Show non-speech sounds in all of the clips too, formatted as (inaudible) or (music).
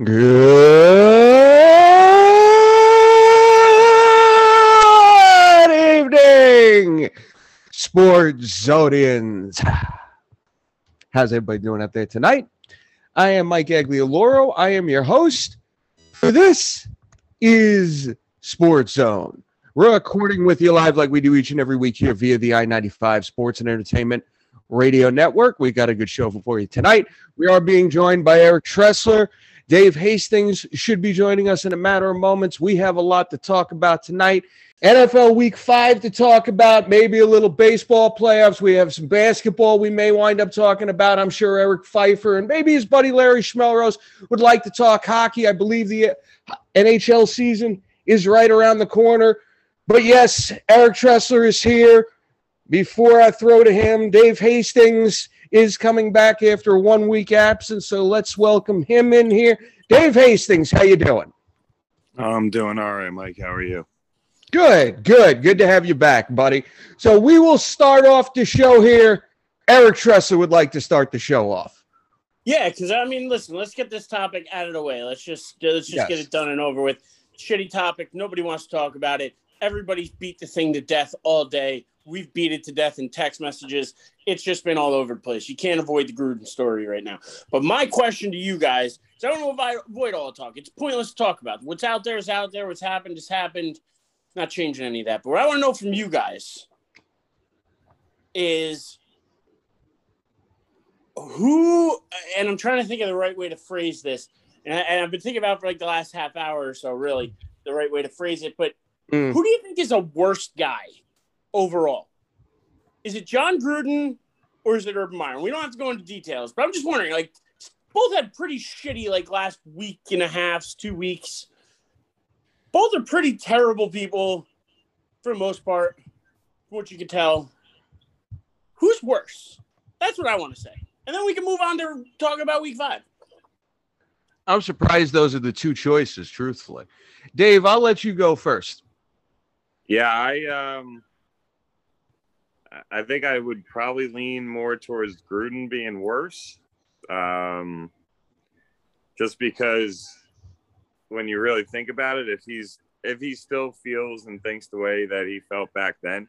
Good evening, Sports Zodians. How's everybody doing out there tonight? I am Mike Aglioloro. I am your host for this is Sports Zone. We're recording with you live like we do each and every week here via the I 95 Sports and Entertainment Radio Network. We got a good show for you tonight. We are being joined by Eric Tressler. Dave Hastings should be joining us in a matter of moments. We have a lot to talk about tonight. NFL Week 5 to talk about, maybe a little baseball playoffs. We have some basketball we may wind up talking about. I'm sure Eric Pfeiffer and maybe his buddy Larry Schmelrose would like to talk hockey. I believe the NHL season is right around the corner. But yes, Eric Tressler is here. Before I throw to him, Dave Hastings is coming back after a one week absence. So let's welcome him in here. Dave Hastings, how you doing? I'm doing all right, Mike. How are you? Good, good, good to have you back, buddy. So we will start off the show here. Eric Tressler would like to start the show off. Yeah, because I mean, listen, let's get this topic out of the way. Let's just let's just Yes. get it done and over with. Shitty topic. Nobody wants to talk about it. Everybody's beat the thing to death all day. We've beat it to death in text messages. It's just been all over the place. You can't avoid the Gruden story right now. But my question to you guys, is I don't know if I avoid all the talk. It's pointless to talk about. What's out there is out there. What's happened has happened. Not changing any of that. But what I want to know from you guys is who, and I'm trying to think of the right way to phrase this, and, I, and I've been thinking about for like the last half hour or so, really, the right way to phrase it. But Mm. who do you think is a worst guy overall? Is it Jon Gruden or is it Urban Meyer? We don't have to go into details, but I'm just wondering, like, both had pretty shitty, like, last week and a half, two weeks. Both are pretty terrible people for the most part, from what you can tell. Who's worse? That's what I want to say. And then we can move on to talk about week five. I'm surprised those are the two choices, truthfully. Dave, I'll let you go first. Yeah, I um I- think I would probably lean more towards Gruden being worse. Um just because when you really think about it, if he's if he still feels and thinks the way that he felt back then,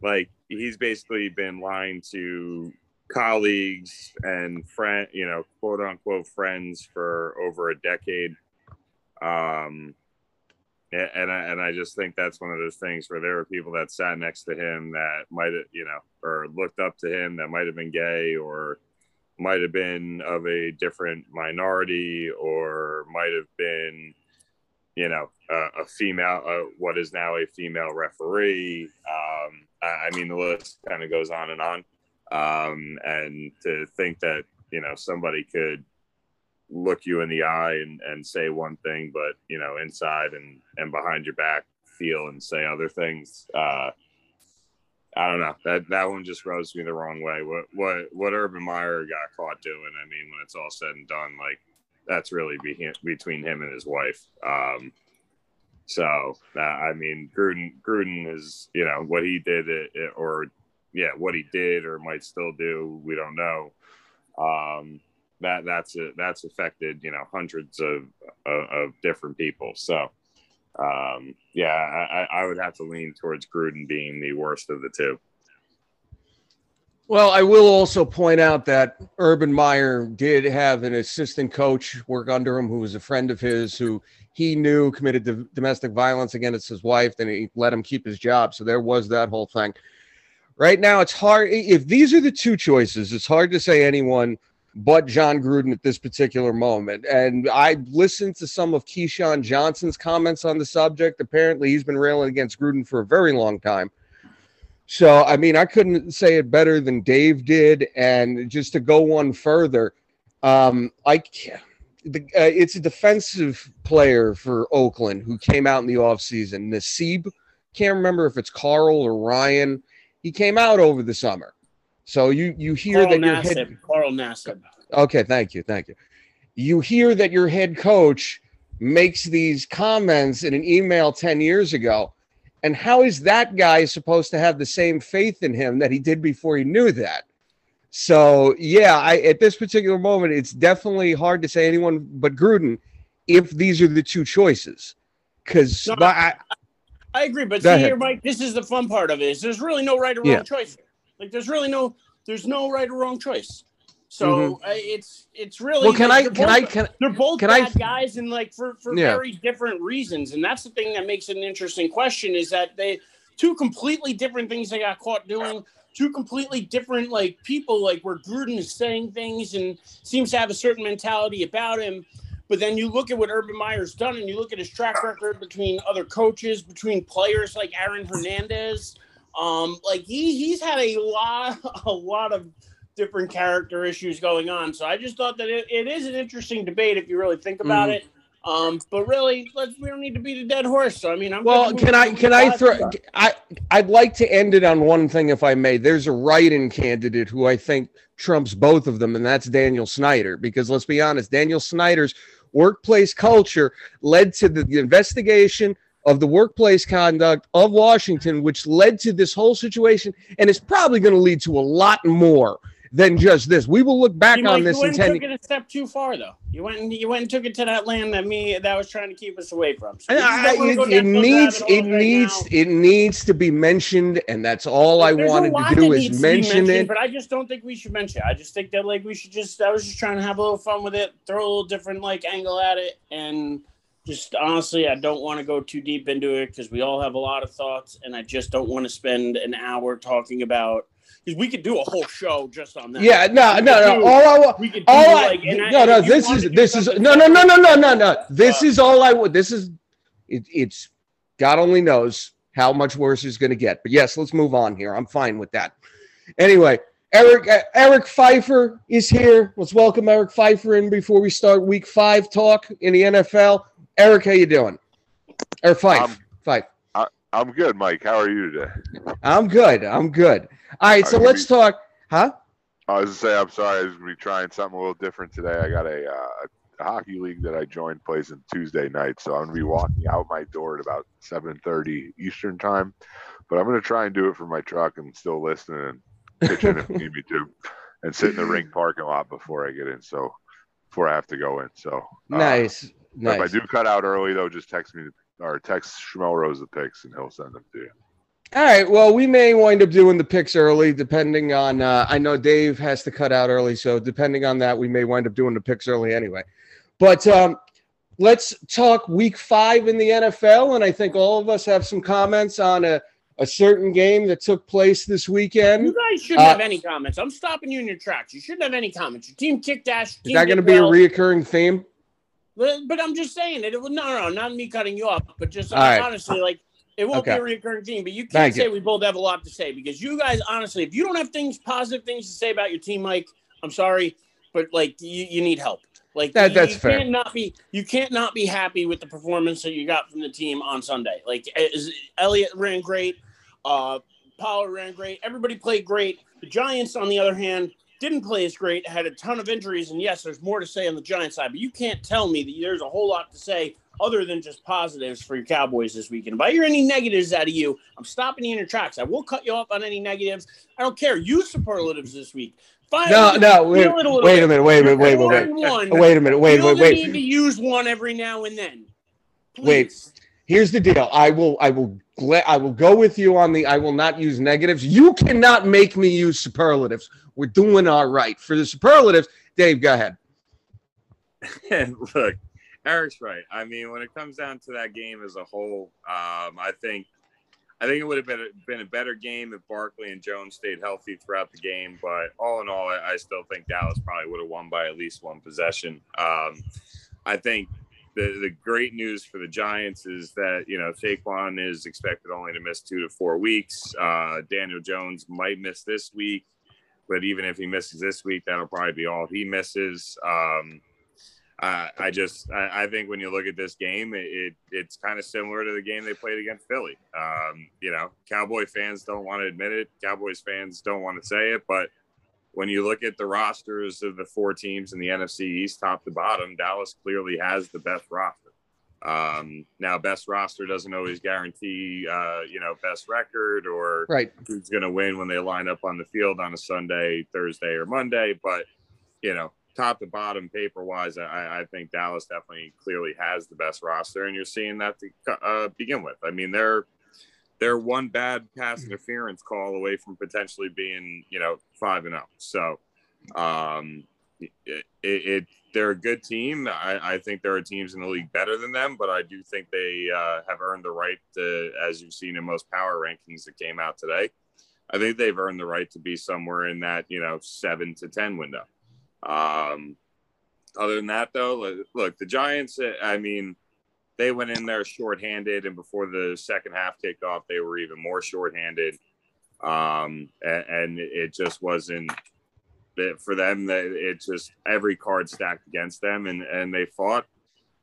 like he's basically been lying to colleagues and friend, you know, quote unquote friends for over a decade. Um and I, and I just think that's one of those things where there were people that sat next to him that might have, you know, or looked up to him that might have been gay or might have been of a different minority or might have been, you know, a, a female, what is now a female referee. Um, I, I mean, the list kind of goes on and on. Um, and to think that, you know, somebody could look you in the eye and, and say one thing, but you know, inside and, and behind your back feel and say other things. Uh, I don't know that, that one just rubs me the wrong way. What, what, what Urban Meyer got caught doing. I mean, when it's all said and done, like that's really be, between him and his wife. Um, so uh, I mean, Gruden, Gruden is, you know, what he did it, it- or yeah, what he did or might still do. We don't know. Um, that that's a, that's affected you know hundreds of, of of different people. So um, yeah, I, I would have to lean towards Gruden being the worst of the two. Well, I will also point out that Urban Meyer did have an assistant coach work under him who was a friend of his who he knew committed do- domestic violence against his wife and he let him keep his job. So there was that whole thing. Right now, it's hard. If these are the two choices, it's hard to say anyone but Jon Gruden at this particular moment. And I listened to some of Keyshawn Johnson's comments on the subject. Apparently, he's been railing against Gruden for a very long time. So, I mean, I couldn't say it better than Dave did. And just to go one further, um, I the, uh, it's a defensive player for Oakland who came out in the offseason. Nassib, can't remember if it's Carl or Ryan. He came out over the summer. So you you hear Carl that your head Nassib. Carl Nassib. Okay, thank you, thank you. You hear that your head coach makes these comments in an email 10 years ago. And how is that guy supposed to have the same faith in him that he did before he knew that? So yeah, I at this particular moment, it's definitely hard to say anyone but Gruden if these are the two choices. Because No, I, I agree, but see here, Mike, this is the fun part of it. Is there's really no right or wrong Yeah. choice. Like there's really no there's no right or wrong choice. So uh, it's it's really Mm-hmm. well, can I can they're I both- can they're both can I- bad guys and like for for Yeah. very different reasons and that's the thing that makes it an interesting question is that they two completely different things they got caught doing two completely different like people like where gruden is saying things and seems to have a certain mentality about him but then you look at what urban meyer's done and you look at his track record between other coaches between players like aaron hernandez um like he he's had a lot (laughs) a lot of different character issues going on. So I just thought that it, it is an interesting debate if you really think about Mhm. it. Um, but really, let's we don't need to beat a dead horse. So I mean, I'm Well, can I can I throw? I I'd like to end it on one thing, if I may. There's a write-in candidate who I think trumps both of them, and that's Daniel Snyder. Because let's be honest, Daniel Snyder's workplace culture led to the, the investigation of the workplace conduct of Washington, which led to this whole situation, and it's probably going to lead to a lot more than just this. We will look back You, on this you went and took it a step too far, though. You went and you went and took it to that land that me that was trying to keep us away from. So I- it, it needs it right needs now. it needs to be mentioned and that's all i There's wanted to do is needs to be mention it But I just don't think we should mention it. I just think that like we should just I was just trying to have a little fun with it, throw a little different like angle at it, and just honestly, I don't want to go too deep into it because we all have a lot of thoughts, and I just don't want to spend an hour talking about we could do a whole show just on that. yeah no We no no do- all i want We could do all I, like I- no no this is this is no no no no no no no this uh, is all i would this is it, it's god only knows how much worse it's going to get but yes let's move on here i'm fine with that anyway eric uh, eric pfeiffer is here let's welcome eric pfeiffer in before we start week five talk in the nfl eric how you doing or fife Um, fife I'm good, Mike. How are you today? I'm good. I'm good. All right, so let's talk. Huh? I was to say I'm sorry. I was gonna be trying something a little different today. I got a, uh, a hockey league that I joined plays on Tuesday night, so I'm gonna be walking out my door at about 7:30 Eastern time. But I'm gonna try and do it from my truck and still listen and pitch in if need me to, and sit in the rink parking lot before I get in. So before I have to go in. So uh, Nice. If I do cut out early though, just text me or text Schmel Rose the pics and he'll send them to you. All right. Well, we may wind up doing the picks early, depending on. Uh, I know Dave has to cut out early, so depending on that, we may wind up doing the picks early anyway. But um, let's talk Week Five in the NFL, and I think all of us have some comments on a, a certain game that took place this weekend. You guys shouldn't Uh, have any comments. I'm stopping you in your tracks. You shouldn't have any comments. Your team kicked ass. Is that going to be a reoccurring theme? But, but I'm just saying it. it no, no, not me cutting you off, but just right. honestly, like it won't Okay. be a recurring theme. But you can't Thank say you. we both have a lot to say because you guys, honestly, if you don't have things, positive things to say about your team, Mike, I'm sorry, but like you, you need help. Like That- you, that's you fair. can't not be you can't not be happy with the performance that you got from the team on Sunday. Like is, Elliott ran great, uh, Pollard ran great, everybody played great. The Giants, on the other hand, didn't play as great, had a ton of injuries, and yes, there's more to say on the Giants side, but you can't tell me that there's a whole lot to say other than just positives for your Cowboys this weekend. If I hear any negatives out of you, I'm stopping you in your tracks. I will cut you off on any negatives. I don't care. Use superlatives this week. Fine. No, no. Wait, Feel a wait a minute. Wait a minute. Wait, four wait, wait. one. Wait a minute. Wait, Feel wait, the wait. need to use one every now and then. Wait. Here's the deal. I will. I will. gla- I will go with you on the. I will not use negatives. You cannot make me use superlatives. We're doing all right for the superlatives. Dave, go ahead. (laughs) Look, Eric's right. I mean, when it comes down to that game as a whole, um, I think I think it would have been a, been a better game if Barkley and Jones stayed healthy throughout the game. But all in all, I, I still think Dallas probably would have won by at least one possession. Um, I think the the great news for the Giants is that you know Saquon is expected only to miss two to four weeks. Uh, Daniel Jones might miss this week, but even if he misses this week, that'll probably be all he misses. Um, uh, I just I, I think when you look at this game, it, it it's kind of similar to the game they played against Philly. Um, you know, Cowboy fans don't want to admit it. Cowboys fans don't want to say it, but when you look at the rosters of the four teams in the NFC East, top to bottom, Dallas clearly has the best roster. Um, now, best roster doesn't always guarantee, uh, you know, best record or Right. who's going to win when they line up on the field on a Sunday, Thursday, or Monday. But you know, top to bottom, paper wise, I, I think Dallas definitely clearly has the best roster, and you're seeing that to uh, begin with. I mean, they're they're one bad pass interference call away from potentially being, you know, five and up. So, um, it, it, they're a good team. I, I, think there are teams in the league better than them, but I do think they uh, have earned the right to, as you've seen in most power rankings that came out today. I think they've earned the right to be somewhere in that you know seven to ten window. Um, other than that, though, look, the Giants. I mean, they went in there shorthanded, and before the second half kicked off, they were even more shorthanded. Um, and, and it just wasn't that for them that it just every card stacked against them and and they fought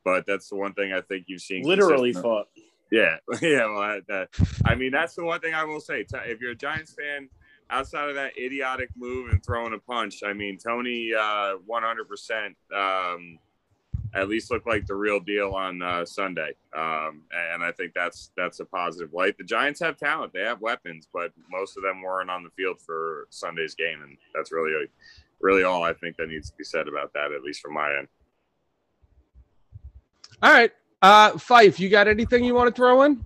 but that's the one thing i think you've seen literally fought yeah (laughs) yeah well, that, i mean that's the one thing i will say if you're a giants fan outside of that idiotic move and throwing a punch i mean Toney uh 100% um at least looked like the real deal on uh, Sunday. Um, and I think that's that's a positive light. The Giants have talent; they have weapons, but most of them weren't on the field for Sunday's game, and that's really really all I think that needs to be said about that, at least from my end. All right, uh, Fife, you got anything you want to throw in?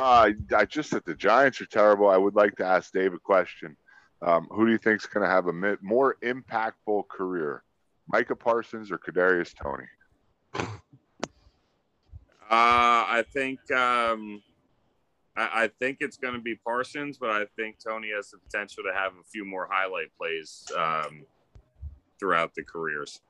Uh, I just said the Giants are terrible. I would like to ask Dave a question. Um, who do you think is going to have a more impactful career? Micah Parsons or Kadarius Toney? Uh, I think um, I, I, think it's going to be Parsons, but I think Toney has the potential to have a few more highlight plays um, throughout the careers.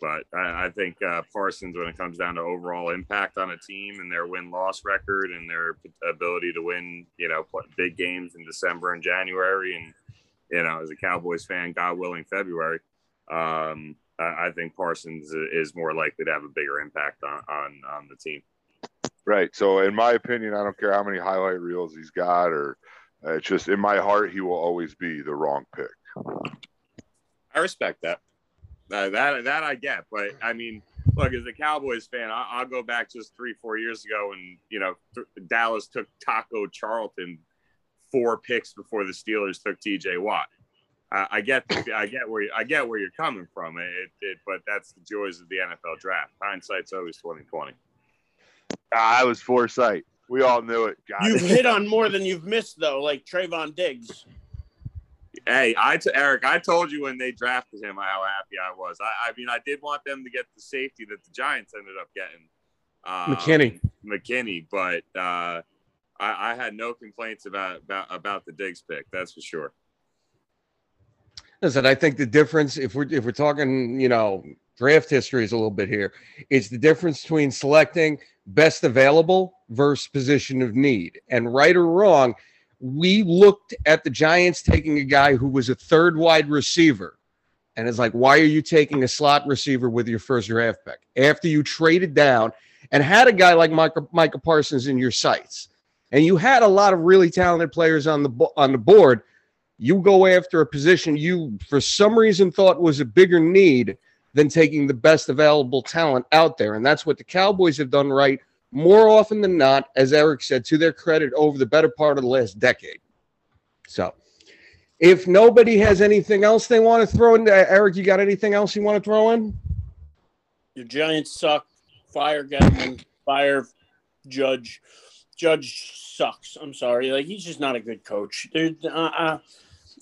But I, I think uh, Parsons, when it comes down to overall impact on a team and their win loss record and their ability to win, you know, big games in December and January, and you know, as a Cowboys fan, God willing, February um, I, I think Parsons is more likely to have a bigger impact on, on, on the team. Right. So, in my opinion, I don't care how many highlight reels he's got, or uh, it's just in my heart, he will always be the wrong pick. I respect that. Uh, that that I get, but I mean, look, as a Cowboys fan, I, will go back just three, four years ago, and you know, th- Dallas took Taco Charlton four picks before the Steelers took T.J. Watt. I, I get I get where you, I get where you're coming from. It, it, but that's the joys of the NFL draft. Hindsight's always twenty twenty. Ah, I was foresight. We all knew it. Got you've it. hit on (laughs) more than you've missed, though, like Trevon Diggs. Hey, I t- Eric, I told you when they drafted him how happy I was. I, I mean, I did want them to get the safety that the Giants ended up getting, um, McKinney. McKinney, but uh, I, I, had no complaints about, about about the Diggs pick. That's for sure. Listen, I think the difference, if we're if we're talking, you know, draft history is a little bit here. It's the difference between selecting best available versus position of need. And right or wrong, we looked at the Giants taking a guy who was a third wide receiver. And it's like, why are you taking a slot receiver with your first draft pick after you traded down and had a guy like Micah, Micah Parsons in your sights? And you had a lot of really talented players on the on the board you go after a position you, for some reason, thought was a bigger need than taking the best available talent out there. And that's what the Cowboys have done right more often than not, as Eric said, to their credit, over the better part of the last decade. So, if nobody has anything else they want to throw in, Eric, you got anything else you want to throw in? Your Giants suck. Fire Gettleman. Fire Judge. Judge sucks. I'm sorry. Like he's just not a good coach. Uh, uh,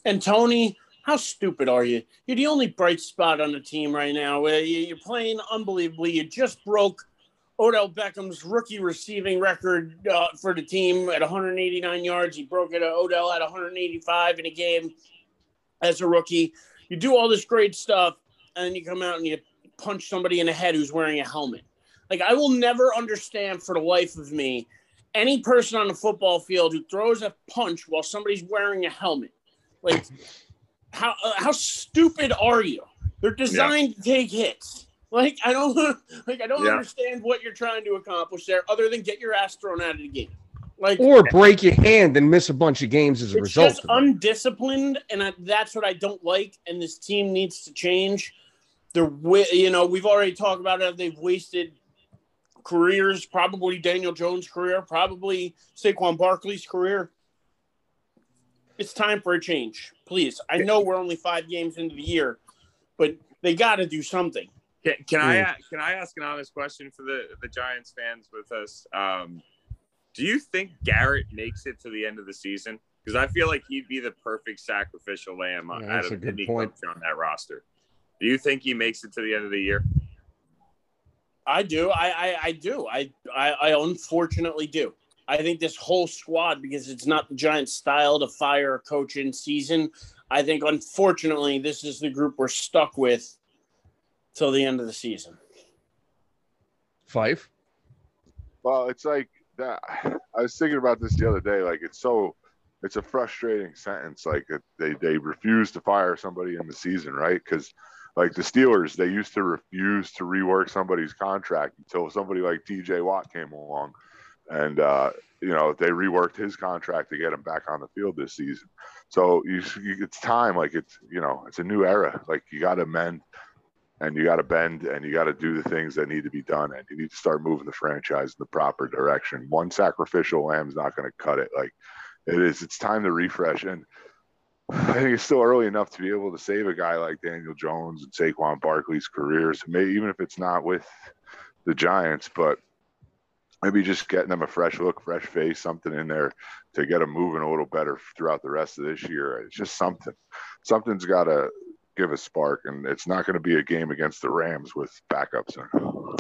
and Toney, how stupid are you? You're the only bright spot on the team right now. You're playing unbelievably. You just broke Odell Beckham's rookie receiving record uh, for the team at 189 yards. He broke it. Odell at 185 in a game as a rookie. You do all this great stuff, and then you come out and you punch somebody in the head who's wearing a helmet. Like I will never understand for the life of me any person on the football field who throws a punch while somebody's wearing a helmet. Like, how uh, how stupid are you? They're designed yeah. to take hits. Like I don't (laughs) like I don't yeah. understand what you're trying to accomplish there, other than get your ass thrown out of the game. Like or break your hand and miss a bunch of games as a it's result. Just undisciplined, and I, that's what I don't like. And this team needs to change. they're you know we've already talked about it. They've wasted careers, probably Daniel Jones' career, probably Saquon Barkley's career. It's time for a change, please. I know we're only five games into the year, but they got to do something. Can, can I Hmm. can I ask an honest question for the the Giants fans with us? Um, do you think Garrett makes it to the end of the season? Because I feel like he'd be the perfect sacrificial lamb Yeah, out of a good any point. coach on that roster. Do you think he makes it to the end of the year? I do. I I, I do. I, I I unfortunately do. I think this whole squad, because it's not the Giants' style to fire a coach in season. I think unfortunately this is the group we're stuck with till the end of the season. Five. Well, it's like that. I was thinking about this the other day. Like, it's so, it's a frustrating sentence. Like, they they refuse to fire somebody in the season, right? Because, like the Steelers, they used to refuse to rework somebody's contract until somebody like T.J. Watt came along, and uh, you know they reworked his contract to get him back on the field this season. So you, you it's time. Like it's you know it's a new era. Like you got to mend and you got to bend and you got to do the things that need to be done and you need to start moving the franchise in the proper direction. One sacrificial lamb is not going to cut it. Like it is it's time to refresh and i think it's still early enough to be able to save a guy like daniel jones and saquon barkley's careers maybe even if it's not with the giants but maybe just getting them a fresh look fresh face something in there to get them moving a little better throughout the rest of this year. It's just something. Something's got to give a spark, and it's not going to be a game against the Rams with backups. In.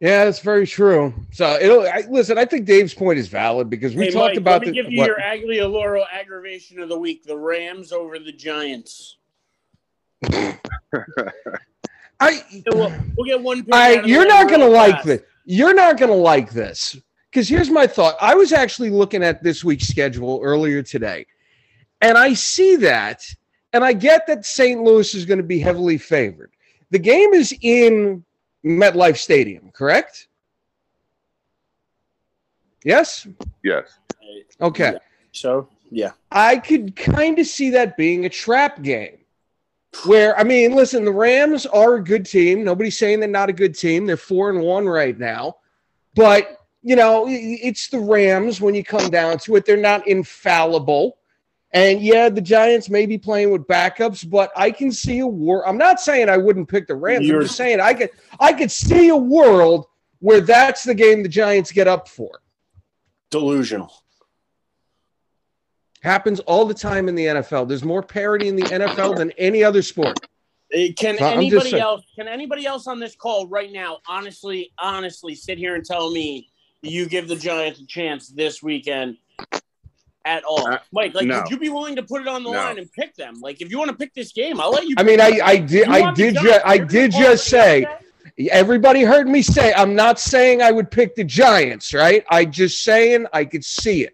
Yeah, that's very true. So it'll I, listen. I think Dave's point is valid because we hey, talked Mike, about let me the. give you what- your Aglioloro aggravation of the week: the Rams over the Giants. (laughs) I, We'll, we'll get one. I out of the you're not going to like this. You're not going to like this because here's my thought. I was actually looking at this week's schedule earlier today, and I see that, and I get that St. Louis is going to be heavily favored. The game is in MetLife Stadium, correct? Yes. Yes. Okay. Yeah. So yeah, I could kind of see that being a trap game. Where I mean, listen, the Rams are a good team. Nobody's saying they're not a good team. They're four and one right now, but you know, it's the Rams when you come down to it. They're not infallible, and yeah, the Giants may be playing with backups, but I can see a war. I'm not saying I wouldn't pick the Rams. You're- I'm just saying I could I could see a world where that's the game the Giants get up for. delusional. Happens all the time in the NFL. There's more parity in the NFL than any other sport. Can So anybody else? Can anybody else on this call right now, honestly, honestly, sit here and tell me you give the Giants a chance this weekend at all, Uh, Mike? Like, no. would you be willing to put it on the No. line and pick them? Like, if you want to pick this game, I'll let you. I mean, I I did You I did ju- I did just say everybody heard me say I'm not saying I would pick the Giants, right? I just saying I could see it.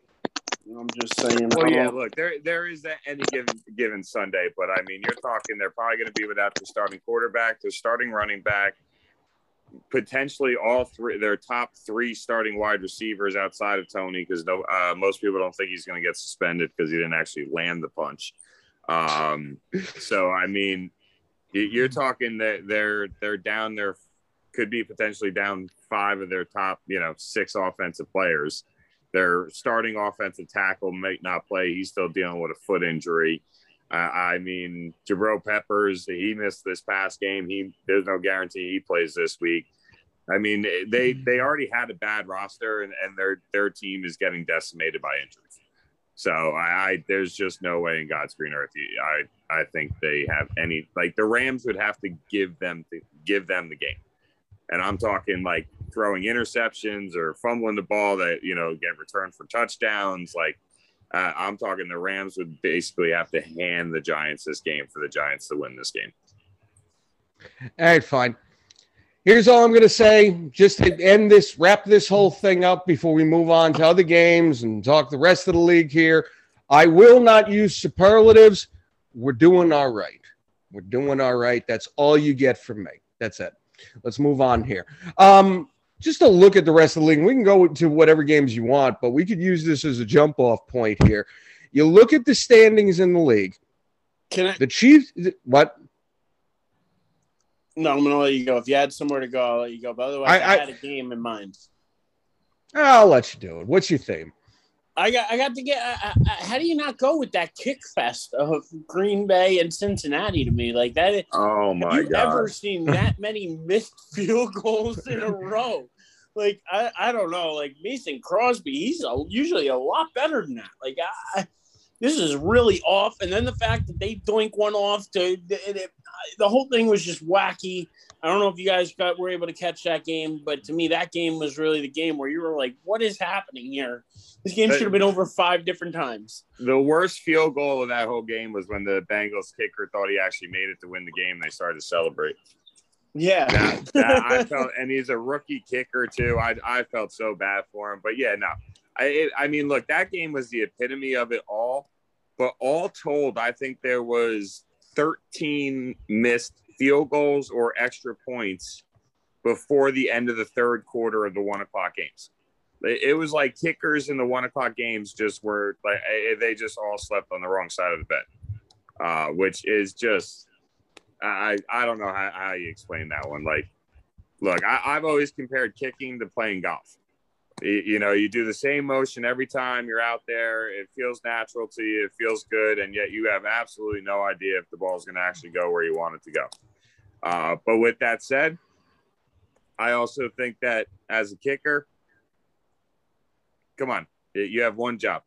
I'm just saying. Well, yeah. Look, there there is that any given given Sunday, but I mean, you're talking they're probably going to be without their starting quarterback, their starting running back, potentially all three their top three starting wide receivers outside of Toney, because no, uh, most people don't think he's going to get suspended because he didn't actually land the punch. Um, so I mean, you- you're talking that they're they're down there, could be potentially down five of their top, you know, six offensive players. Their starting offensive tackle might not play. He's still dealing with a foot injury. Uh, I mean, Jabrill Peppers, he missed this past game. He there's no guarantee he plays this week. I mean, they they already had a bad roster, and, and their their team is getting decimated by injuries. So I, I there's just no way in God's green earth. I I think they have any like the Rams would have to give them the, give them the game, and I'm talking like throwing interceptions or fumbling the ball that you know get returned for touchdowns. Like uh, I'm talking the Rams would basically have to hand the Giants this game for the Giants to win this game. All right, fine. Here's all I'm going to say just to end this, wrap this whole thing up before we move on to other games and talk the rest of the league here. I will not use superlatives. We're doing all right. We're doing all right. That's all you get from me. That's it. Let's move on here. Um, just to look at the rest of the league, we can go to whatever games you want, but we could use this as a jump off point here. You look at the standings in the league. Can I? The Chiefs, what? No, I'm gonna let you go. If you had somewhere to go, I'll let you go. But otherwise, I- I, I- had a game in mind. I'll let you do it. What's your theme? I got, I got to get. I, I, how do you not go with that kick fest of Green Bay and Cincinnati? To me, like that. Oh Have my you god! ever seen that many missed (laughs) field goals in a row? Like I, I don't know. Like Mason Crosby, he's a, usually a lot better than that. Like I, this is really off. And then the fact that they doink one off to it, it, the whole thing was just wacky. I don't know if you guys got were able to catch that game, but to me, that game was really the game where you were like, "What is happening here?" This game should have been over five different times. The worst field goal of that whole game was when the Bengals kicker thought he actually made it to win the game. They started to celebrate. Yeah, That, that- I (laughs) felt, and he's a rookie kicker too. I I felt so bad for him, but yeah, no. I it, I mean, look, that game was the epitome of it all. But all told, I think there was 13 missed field goals or extra points before the end of the third quarter of the one o'clock games. It was like kickers in the one o'clock games just were like eh, they just all slept on the wrong side of the bed, uh, which is just I I don't know how, how you explain that one. Like, look, I, I've always compared kicking to playing golf. You, you know, you do the same motion every time you're out there. It feels natural to you. It feels good, and yet you have absolutely no idea if the ball's going to actually go where you want it to go. Uh, but with that said, I also think that as a kicker, come on, you have one job.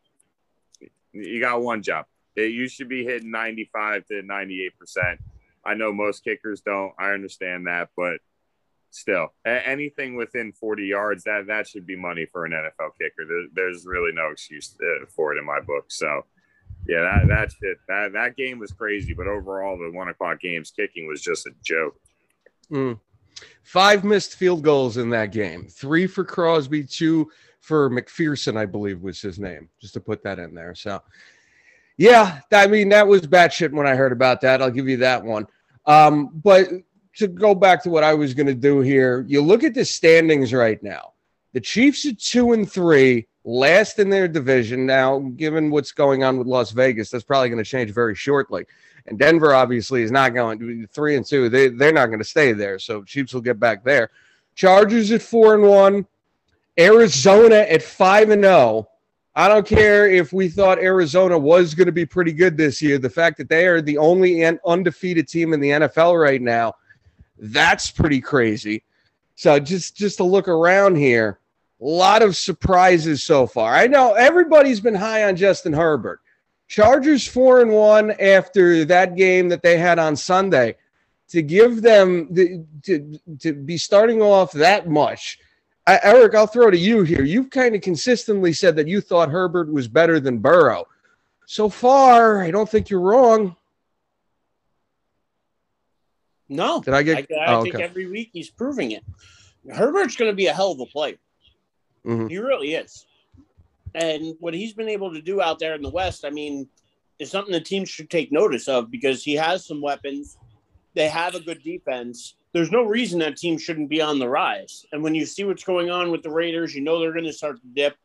You got one job. You should be hitting 95 to 98 percent. I know most kickers don't. I understand that, but still, anything within 40 yards that that should be money for an NFL kicker. There, there's really no excuse uh, for it in my book. So, yeah, that that's it. That that game was crazy, but overall, the one o'clock games kicking was just a joke. Mm. Five missed field goals in that game. Three for Crosby, two for McPherson, I believe was his name, just to put that in there. So, yeah, I mean, that was batshit when I heard about that. I'll give you that one. Um, but to go back to what I was going to do here, you look at the standings right now. The Chiefs are two and three, last in their division. Now, given what's going on with Las Vegas, that's probably going to change very shortly. And Denver obviously is not going to be three and two. They they're not going to stay there. So Chiefs will get back there. Chargers at four and one. Arizona at five and zero. I don't care if we thought Arizona was going to be pretty good this year. The fact that they are the only undefeated team in the NFL right now, that's pretty crazy. So just just to look around here, a lot of surprises so far. I know everybody's been high on Justin Herbert. Chargers four and one after that game that they had on Sunday. To give them the, to to be starting off that much, I, Eric, I'll throw to you here. You've kind of consistently said that you thought Herbert was better than Burrow. So far, I don't think you're wrong. no, Did I I, get? I oh, think okay. every week he's proving it. Herbert's going to be a hell of a player. Mhm. He really is. And what he's been able to do out there in the West, I mean, is something the team should take notice of because he has some weapons. They have a good defense. There's no reason that team shouldn't be on the rise. And when you see what's going on with the Raiders, you know they're going to start to dip.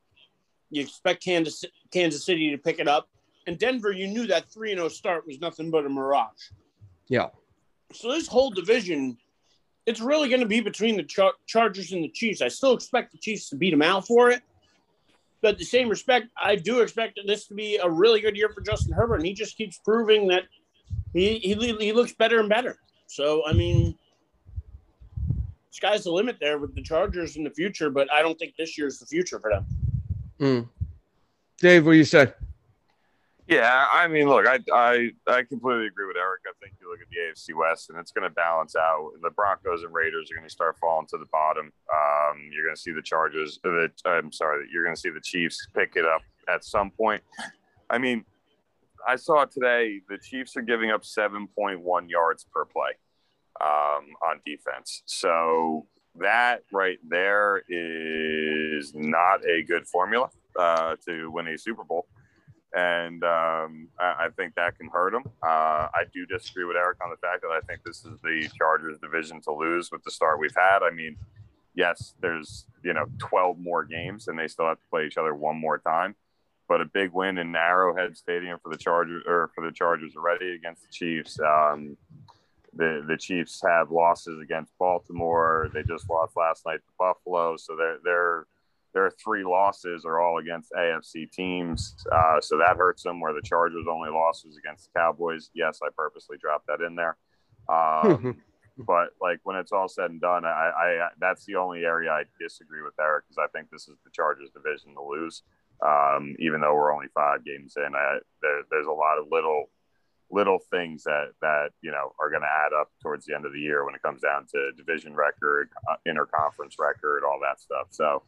You expect Kansas Kansas City to pick it up. And Denver, you knew that 3 0 start was nothing but a mirage. Yeah. So this whole division, it's really going to be between the Char- Chargers and the Chiefs. I still expect the Chiefs to beat them out for it. But the same respect, I do expect this to be a really good year for Justin Herbert, and he just keeps proving that he he, he looks better and better. So I mean, sky's the limit there with the Chargers in the future, but I don't think this year's the future for them. Mm. Dave, what do you say? Yeah, I mean, look, I, I I completely agree with Eric. I think you look at the AFC West, and it's going to balance out. The Broncos and Raiders are going to start falling to the bottom. Um, you're going to see the Chargers. uh, The I'm sorry, you're going to see the Chiefs pick it up at some point. I mean, I saw today the Chiefs are giving up 7.1 yards per play um, on defense. So that right there is not a good formula uh, to win a Super Bowl and um, I, I think that can hurt them. Uh, I do disagree with Eric on the fact that I think this is the Chargers division to lose with the start we've had. I mean, yes, there's you know 12 more games, and they still have to play each other one more time. But a big win in Arrowhead Stadium for the Chargers or for the Chargers already against the Chiefs. Um, the the Chiefs have losses against Baltimore. They just lost last night to Buffalo, so their their their three losses are all against AFC teams. Uh, so that hurts them. Where the Chargers' only loss was against the Cowboys. Yes, I purposely dropped that in there. Um, (laughs) but like when it's all said and done, I, I that's the only area I disagree with Eric because I think this is the Chargers division to lose. Um, even though we're only five games in, I, there, there's a lot of little little things that that you know are going to add up towards the end of the year when it comes down to division record, uh, interconference record, all that stuff. So,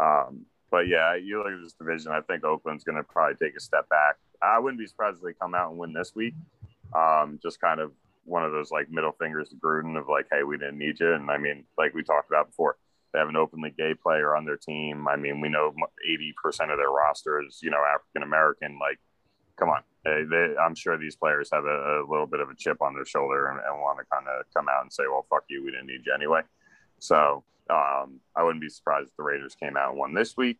um, but yeah, you look at this division. I think Oakland's going to probably take a step back. I wouldn't be surprised if they come out and win this week. Um, just kind of one of those like middle fingers to Gruden of like, hey, we didn't need you. And I mean, like we talked about before, they have an openly gay player on their team. I mean, we know 80% of their roster is, you know, African American. Like, come on. They, they, I'm sure these players have a, a, little bit of a chip on their shoulder and, and want to kind of come out and say, well, fuck you. We didn't need you anyway. So um, I wouldn't be surprised if the Raiders came out and won this week.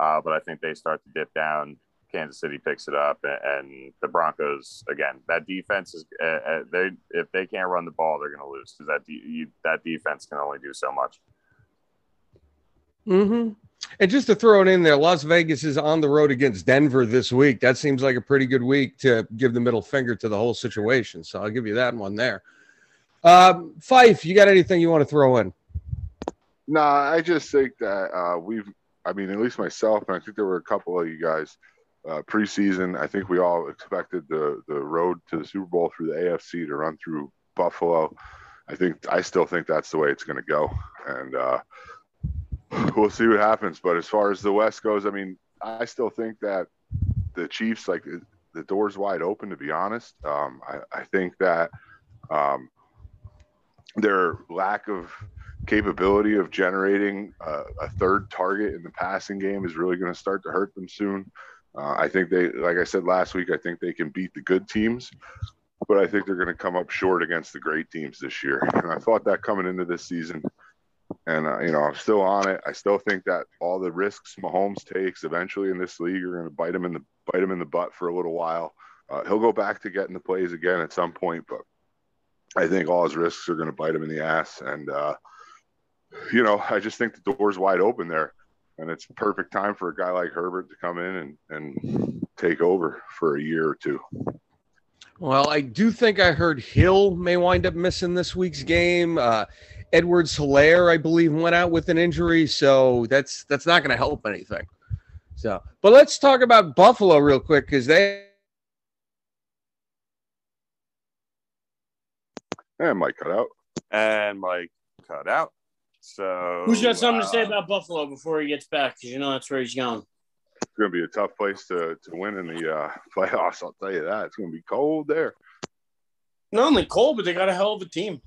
Uh, but I think they start to dip down. Kansas City picks it up, and, and the Broncos again. That defense is uh, uh they if they can't run the ball, they're going to lose because that de- that defense can only do so much. Hmm. And just to throw it in there, Las Vegas is on the road against Denver this week. That seems like a pretty good week to give the middle finger to the whole situation. So I'll give you that one there. Um, Fife, you got anything you want to throw in? No, I just think that uh, we've, I mean, at least myself, and I think there were a couple of you guys uh, preseason. I think we all expected the the road to the Super Bowl through the AFC to run through Buffalo. I think I still think that's the way it's going to go, and uh, (laughs) we'll see what happens. But as far as the West goes, I mean, I still think that the Chiefs, like the door's wide open. To be honest, um, I, I, think that um, their lack of capability of generating a, a, third target in the passing game is really going to start to hurt them soon. Uh, I think they, like I said last week, I think they can beat the good teams, but I think they're going to come up short against the great teams this year. (laughs) And I thought that coming into this season and uh, you know I'm still on it. I still think that all the risks Mahomes takes eventually in this league are going to bite him in the bite him in the butt for a little while. Uh, he'll go back to getting the plays again at some point, but I think all his risks are going to bite him in the ass. And uh, you know, I just think the door's wide open there, and it's perfect time for a guy like Herbert to come in and and take over for a year or two. Well, I do think I heard Hill may wind up missing this week's game. Uh, Edwards Helaire, I believe, went out with an injury, so that's that's not going to help anything. So, but let's talk about Buffalo real quick because they. And Mike cut out. And Mike cut out. So who's got something uh, to say uh, about Buffalo before he gets back? Because you know that's where he's going. It's going to be a tough place to, to win in the uh, (laughs) playoffs. I'll tell you that. It's going to be cold there. Not only cold, but they got a hell of a team.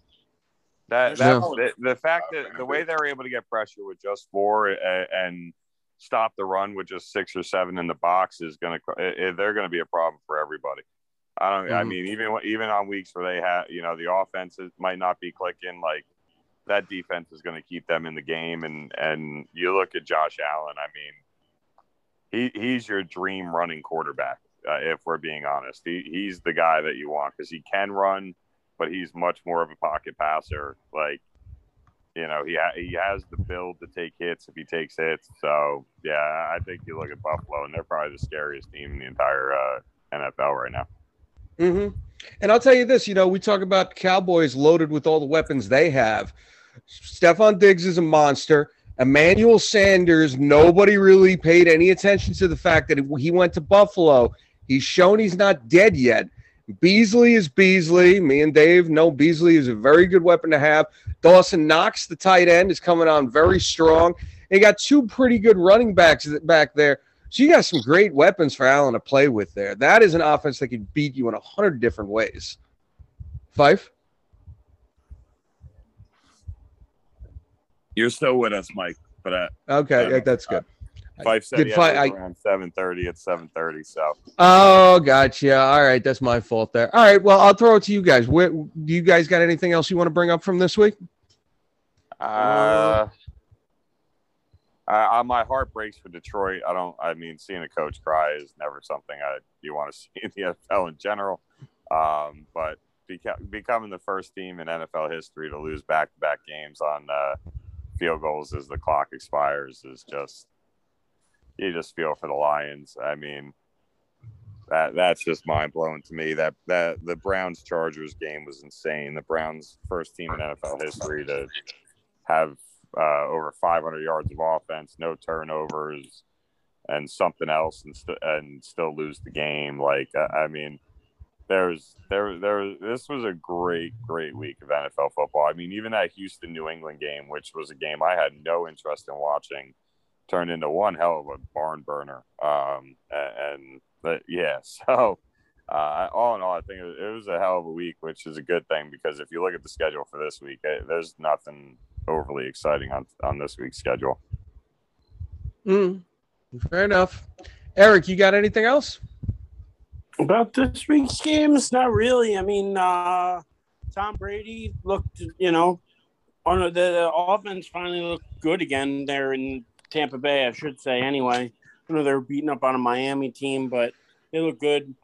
That, that the, the, fact that the way they're able to get pressure with just four and, and stop the run with just six or seven in the box is going to they're going to be a problem for everybody. I don't. Mm-hmm. I mean, even even on weeks where they have you know the offenses might not be clicking, like that defense is going to keep them in the game. And and you look at Josh Allen. I mean, he he's your dream running quarterback. Uh, if we're being honest, he, he's the guy that you want because he can run but he's much more of a pocket passer. Like, you know, he ha- he has the build to take hits if he takes hits. So yeah, I think you look at Buffalo, and they're probably the scariest team in the entire uh, NFL right now. Mm-hmm. And I'll tell you this, you know, we talk about Cowboys loaded with all the weapons they have. Stefon Diggs is a monster. Emmanuel Sanders, nobody really paid any attention to the fact that he went to Buffalo. He's shown he's not dead yet. Beasley is Beasley. Me and Dave know Beasley is a very good weapon to have. Dawson Knox, the tight end, is coming on very strong. They got two pretty good running backs back there. So you got some great weapons for Allen to play with there. That is an offense that can beat you in a hundred different ways. Five. You're still with us, Mike. But uh, okay, uh, that's good. Five said he I, around seven thirty. It's seven thirty. So. Oh, gotcha. All right, that's my fault there. All right, well, I'll throw it to you guys. What, do you guys got anything else you want to bring up from this week? Uh, I, my heart breaks for Detroit. I don't. I mean, seeing a coach cry is never something I you want to (laughs) see in the NFL in general. Um, but beca- becoming the first team in NFL history to lose back-to-back games on uh, field goals as the clock expires is just you just feel for the Lions. I mean, that that's just mind blowing to me. That that the Browns Chargers game was insane. The Browns first team in NFL history to have uh, over 500 yards of offense, no turnovers, and something else, and, st- and still lose the game. Like I, I mean, there's there there this was a great great week of NFL football. I mean, even that Houston New England game, which was a game I had no interest in watching, turned into one hell of a barn burner. Um, and but yeah, (laughs) so uh, all in all, I think it was, it was, a hell of a week, which is a good thing because if you look at the schedule for this week, it, there's nothing overly exciting on on this week's schedule. Mm, fair enough. Eric, you got anything else? About this week's games, not really. I mean, uh, Tom Brady looked, you know, on the, the offense finally looked good again there in Tampa Bay, I should say. Anyway, I know they were beating up on a Miami team, but they look good.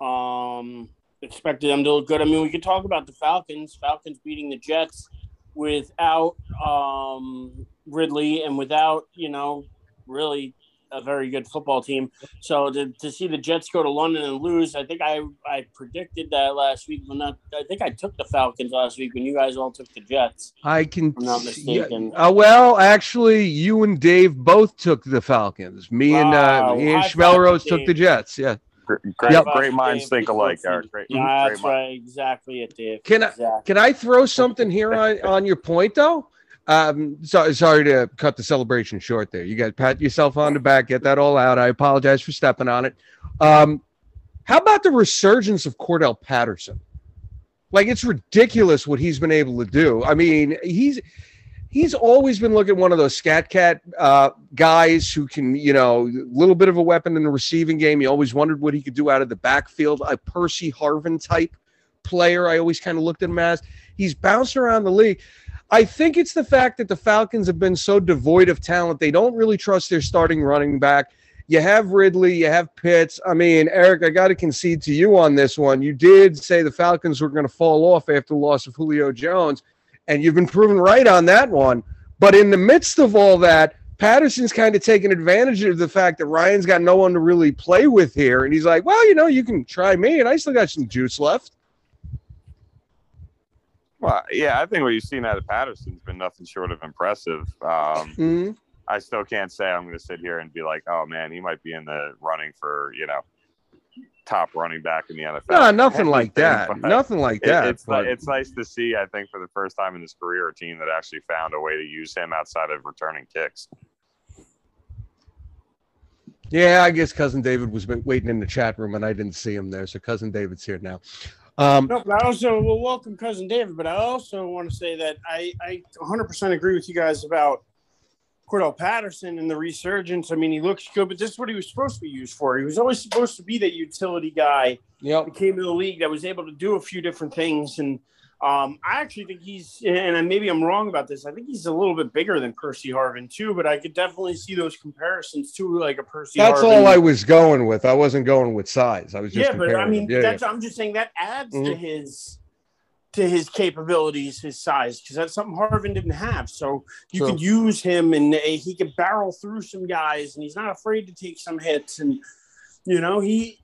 Um, expected them to look good. I mean, we could talk about the Falcons. Falcons beating the Jets without um, Ridley and without, you know, really a very good football team. So to, to see the Jets go to London and lose, I think I, I predicted that last week. When not, I think I took the Falcons last week when you guys all took the Jets. I can. I'm not mistaken. Yeah, uh, well, actually, you and Dave both took the Falcons. Me and uh, me and Schmelrose took the Jets. Yeah. Great, yep. great minds think alike, Eric. Great, yeah, that's great right. Exactly it, Dave. Can exactly. I can I throw something here on, on your point though? Um, so, sorry to cut the celebration short there. You guys pat yourself on the back, get that all out. I apologize for stepping on it. Um, how about the resurgence of Cordarrelle Patterson? Like it's ridiculous what he's been able to do. I mean, he's he's always been looking one of those scat cat uh, guys who can, you know, a little bit of a weapon in the receiving game. You always wondered what he could do out of the backfield. A Percy Harvin type player. I always kind of looked at him as he's bounced around the league. I think it's the fact that the Falcons have been so devoid of talent. They don't really trust their starting running back. You have Ridley, you have Pitts. I mean, Eric, I got to concede to you on this one. You did say the Falcons were going to fall off after the loss of Julio Jones, and you've been proven right on that one. But in the midst of all that, Patterson's kind of taking advantage of the fact that Ryan's got no one to really play with here. And he's like, well, you know, you can try me, and I still got some juice left. Well, yeah, I think what you've seen out of Patterson's been nothing short of impressive. Um, mm-hmm. I still can't say I'm going to sit here and be like, oh man, he might be in the running for you know top running back in the NFL. No, nothing like (laughs) that. Nothing like that. it's but... it's nice to see. I think for the first time in his career, a team that actually found a way to use him outside of returning kicks. Yeah, I guess cousin David was waiting in the chat room and I didn't see him there, so cousin David's here now. Um, no, but I also will welcome cousin David. But I also want to say that I, I 100% agree with you guys about Cordarrelle Patterson and the resurgence. I mean, he looks good, but this is what he was supposed to be used for. He was always supposed to be that utility guy. Yeah, That came to the league that was able to do a few different things and um, I actually think he's, and maybe I'm wrong about this. I think he's a little bit bigger than Percy Harvin too, but I could definitely see those comparisons to like a Percy. That's Harvin. all I was going with. I wasn't going with size. I was just yeah, but I mean, yeah, that's yeah. I'm just saying that adds mm-hmm. to his to his capabilities, his size, because that's something Harvin didn't have. So you True. could use him, and uh, he could barrel through some guys, and he's not afraid to take some hits, and you know he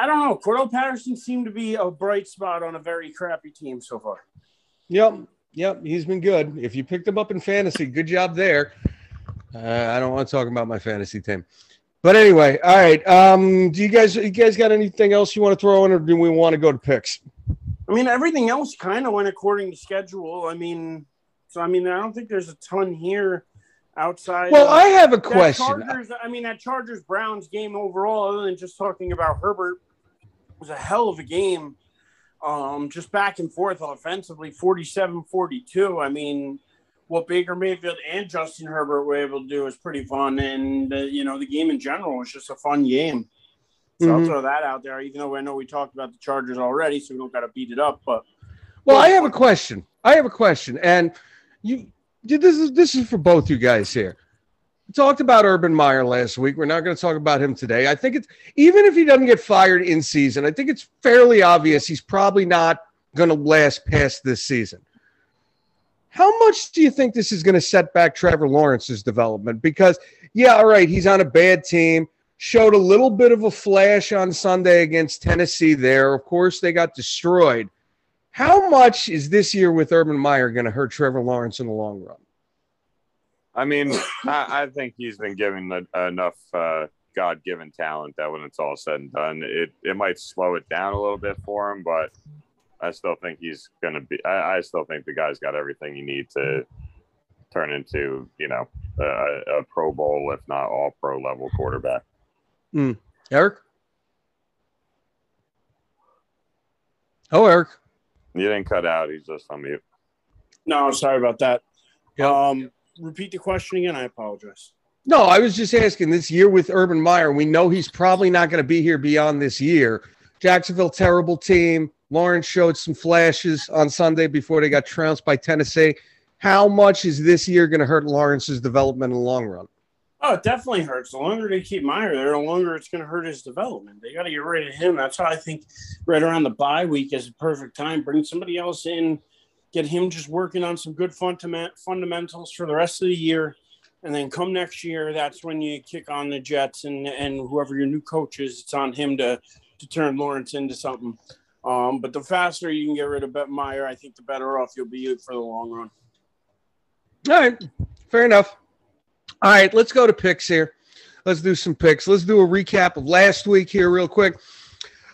I don't know. Cordarrelle Patterson seemed to be a bright spot on a very crappy team so far. Yep, yep, he's been good. If you picked him up in fantasy, good job there. Uh, I don't want to talk about my fantasy team, but anyway, all right. Um, do you guys, you guys got anything else you want to throw in, or do we want to go to picks? I mean, everything else kind of went according to schedule. I mean, so I mean, I don't think there's a ton here outside. Well, I have a question. Chargers, I mean, that Chargers Browns game overall, other than just talking about Herbert, was a hell of a game. Um, just back and forth offensively, 47 42. I mean, what Baker Mayfield and Justin Herbert were able to do was pretty fun. And, uh, you know, the game in general was just a fun game. So mm-hmm. I'll throw that out there, even though I know we talked about the Chargers already, so we don't got to beat it up. But, well, I have a question. I have a question. And you, this is this is for both you guys here. We talked about Urban Meyer last week. We're not going to talk about him today. I think it's even if he doesn't get fired in season, I think it's fairly obvious he's probably not going to last past this season. How much do you think this is going to set back Trevor Lawrence's development? Because, yeah, all right, he's on a bad team. Showed a little bit of a flash on Sunday against Tennessee there. Of course, they got destroyed. How much is this year with Urban Meyer going to hurt Trevor Lawrence in the long run? I mean, I, I think he's been given enough uh, God given talent that when it's all said and done, it, it might slow it down a little bit for him, but I still think he's going to be. I, I, still think the guy's got everything you need to turn into, you know, a, a Pro Bowl, if not all pro level quarterback. Mm. Eric? Oh, Eric. You didn't cut out. He's just on mute. No, sorry about that. Yep. Um, repeat the question again. I apologize. No, I was just asking this year with Urban Meyer. We know he's probably not going to be here beyond this year. Jacksonville, terrible team. Lawrence showed some flashes on Sunday before they got trounced by Tennessee. How much is this year going to hurt Lawrence's development in the long run? Oh, it definitely hurts. The longer they keep Meyer there, the longer it's going to hurt his development. They got to get rid of him. That's how I think right around the bye week is a perfect time. Bring somebody else in, get him just working on some good fundament, fundamentals for the rest of the year. And then come next year, that's when you kick on the Jets and, and whoever your new coach is, it's on him to, to turn Lawrence into something. Um, but the faster you can get rid of Bet Meyer, I think the better off you'll be for the long run. All right, fair enough. All right, let's go to picks here. Let's do some picks. Let's do a recap of last week here, real quick.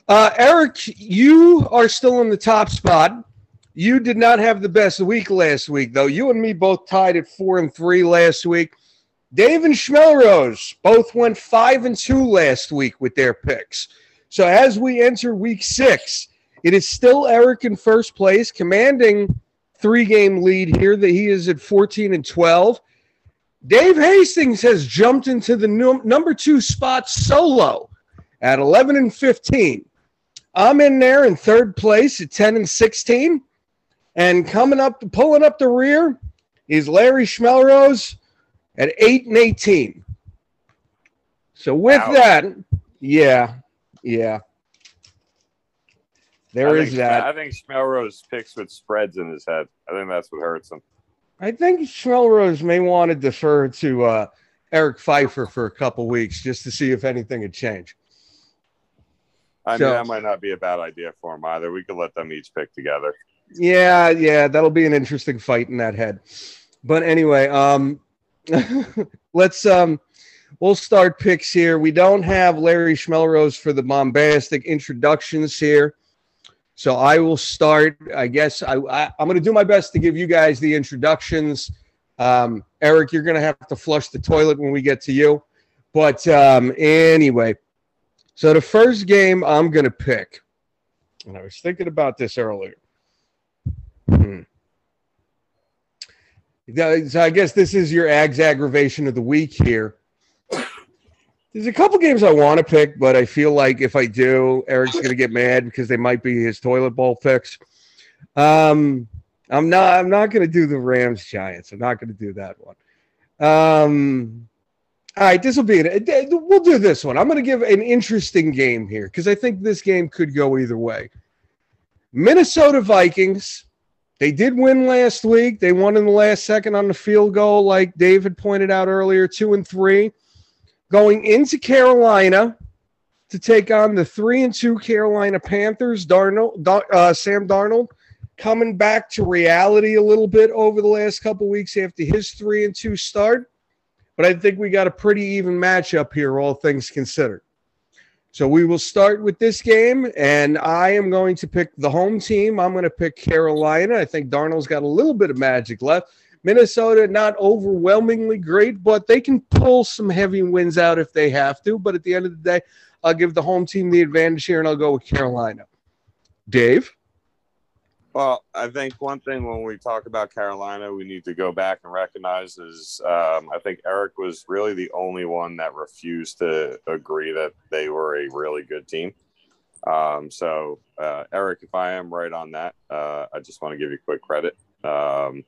Uh, Eric, you are still in the top spot. You did not have the best week last week, though. You and me both tied at four and three last week. Dave and Schmelrose both went five and two last week with their picks. So as we enter week six, it is still Eric in first place, commanding three game lead here. That he is at 14 and 12. Dave Hastings has jumped into the num- number two spot solo at 11 and 15. I'm in there in third place at 10 and 16. And coming up, pulling up the rear is Larry Schmelrose at 8 and 18. So with wow. that, yeah, yeah. There I is think, that. I think Schmelrose picks with spreads in his head. I think that's what hurts him. I think Schmelrose may want to defer to uh, Eric Pfeiffer for a couple weeks just to see if anything had changed. I mean, so, that might not be a bad idea for him either. We could let them each pick together. Yeah, yeah, that'll be an interesting fight in that head. But anyway, um, (laughs) let's um, we'll start picks here. We don't have Larry Schmelrose for the bombastic introductions here. So I will start. I guess I, I am going to do my best to give you guys the introductions. Um, Eric, you're going to have to flush the toilet when we get to you. But um, anyway, so the first game I'm going to pick, and I was thinking about this earlier. Hmm. So I guess this is your Ags aggravation of the week here. There's a couple games I want to pick, but I feel like if I do, Eric's going to get mad because they might be his toilet bowl picks. Um, I'm not. I'm not going to do the Rams Giants. I'm not going to do that one. Um, all right, this will be it. We'll do this one. I'm going to give an interesting game here because I think this game could go either way. Minnesota Vikings. They did win last week. They won in the last second on the field goal, like David pointed out earlier, two and three going into Carolina to take on the three and two Carolina Panthers. Darnold, uh, Sam Darnold, coming back to reality a little bit over the last couple weeks after his three and two start. But I think we got a pretty even matchup here, all things considered. So we will start with this game, and I am going to pick the home team. I'm going to pick Carolina. I think Darnold's got a little bit of magic left. Minnesota, not overwhelmingly great, but they can pull some heavy wins out if they have to. But at the end of the day, I'll give the home team the advantage here, and I'll go with Carolina. Dave? Well, I think one thing when we talk about Carolina, we need to go back and recognize is um, I think Eric was really the only one that refused to agree that they were a really good team. Um, so, uh, Eric, if I am right on that, uh, I just want to give you quick credit. Um,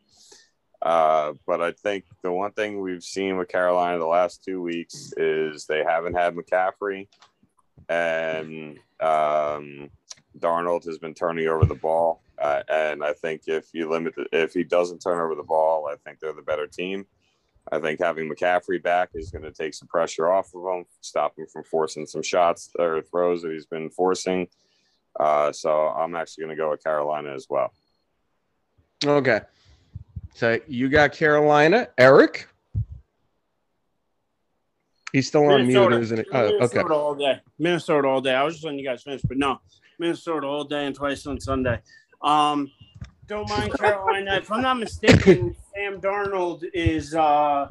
uh, but I think the one thing we've seen with Carolina the last two weeks is they haven't had McCaffrey. and um, Darnold has been turning over the ball. Uh, and I think if you limit, the, if he doesn't turn over the ball, I think they're the better team. I think having McCaffrey back is going to take some pressure off of him, stop him from forcing some shots or throws that he's been forcing. Uh, so I'm actually going to go with Carolina as well. Okay. So you got Carolina. Eric? He's still on Minnesota. mute, isn't he? Oh, Minnesota okay. all day. Minnesota all day. I was just letting you guys finish, but no, Minnesota all day and twice on Sunday. Um, don't mind Carolina. if I'm not mistaken, (laughs) Sam Darnold is uh,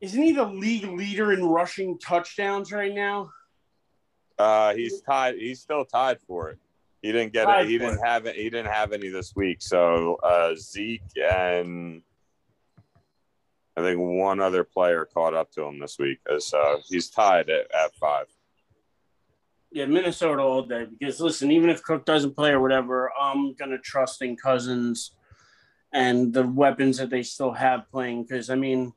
isn't he the league leader in rushing touchdowns right now? Uh, he's tied. He's still tied for it. He didn't get Tied it. He didn't have it. He didn't have any this week. So uh, Zeke and I think one other player caught up to him this week. As uh, he's tied at, at five. Yeah, Minnesota all day. Because listen, even if Cook doesn't play or whatever, I'm gonna trust in Cousins and the weapons that they still have playing. Because I mean,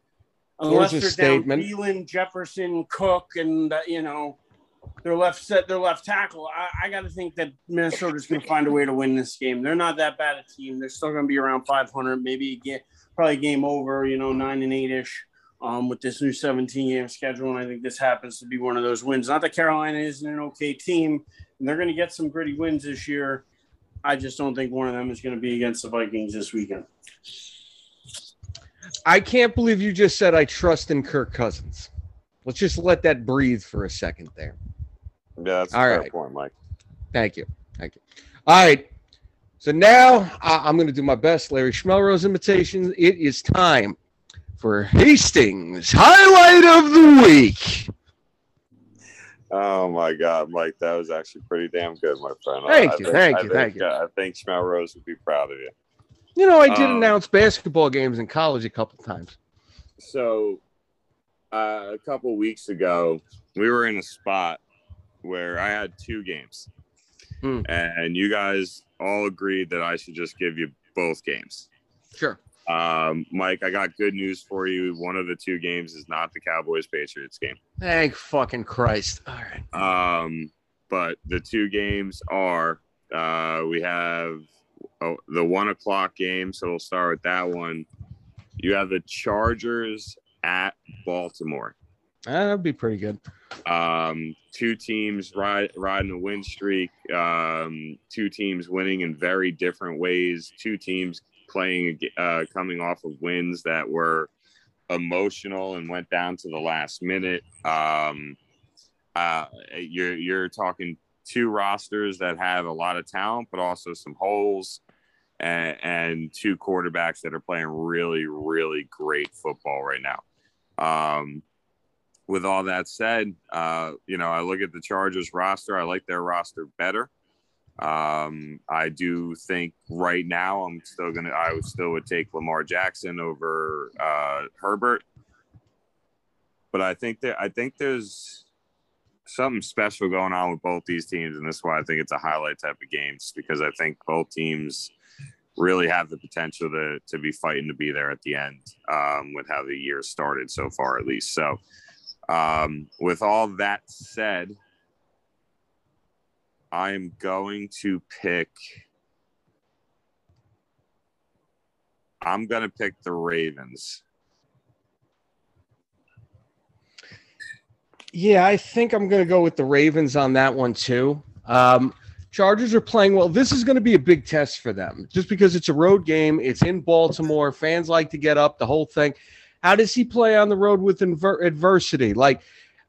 unless There's a they're statement. down Thielen, Jefferson, Cook, and uh, you know their left set, their left tackle, I, I got to think that Minnesota's going to find a way to win this game. They're not that bad a team. They're still going to be around 500, maybe get probably game over. You know, nine and eight ish. Um, with this new 17 game schedule, and I think this happens to be one of those wins. Not that Carolina isn't an okay team, and they're going to get some gritty wins this year. I just don't think one of them is going to be against the Vikings this weekend. I can't believe you just said I trust in Kirk Cousins. Let's just let that breathe for a second there. Yeah, that's All fair right. point, Mike. Thank you. Thank you. All right. So now I- I'm going to do my best Larry Schmelrose imitation. It is time for Hastings Highlight of the Week. Oh my God, Mike, that was actually pretty damn good, my friend. Thank I you, think- thank I you, think, thank you. uh, I think Schmelrose would be proud of you. You know, I did Um, announce basketball games in college a couple times. So, uh, a couple weeks ago, we were in a spot where I had two games, Hmm. and you guys all agreed that I should just give you both games. Sure. Um, Mike, I got good news for you. One of the two games is not the Cowboys Patriots game. Thank fucking Christ. All right. Um, but the two games are uh, we have oh, the one o'clock game, so we'll start with that one. You have the Chargers at Baltimore. That'd be pretty good. Um, two teams ride, riding a win streak. Um, two teams winning in very different ways. Two teams playing, uh, coming off of wins that were emotional and went down to the last minute. Um, uh, you're you're talking two rosters that have a lot of talent, but also some holes, and, and two quarterbacks that are playing really, really great football right now. Um, with all that said, uh, you know, I look at the Chargers roster. I like their roster better. Um, I do think right now I'm still gonna. I still would take Lamar Jackson over uh, Herbert, but I think that I think there's something special going on with both these teams, and this is why I think it's a highlight type of games because I think both teams really have the potential to to be fighting to be there at the end um, with how the year started so far, at least. So, um, with all that said, I'm going to pick. I'm going to pick the Ravens. Yeah, I think I'm going to go with the Ravens on that one too. Um, Chargers are playing well. This is going to be a big test for them just because it's a road game. It's in Baltimore. Fans like to get up, the whole thing. How does he play on the road with inver- adversity? Like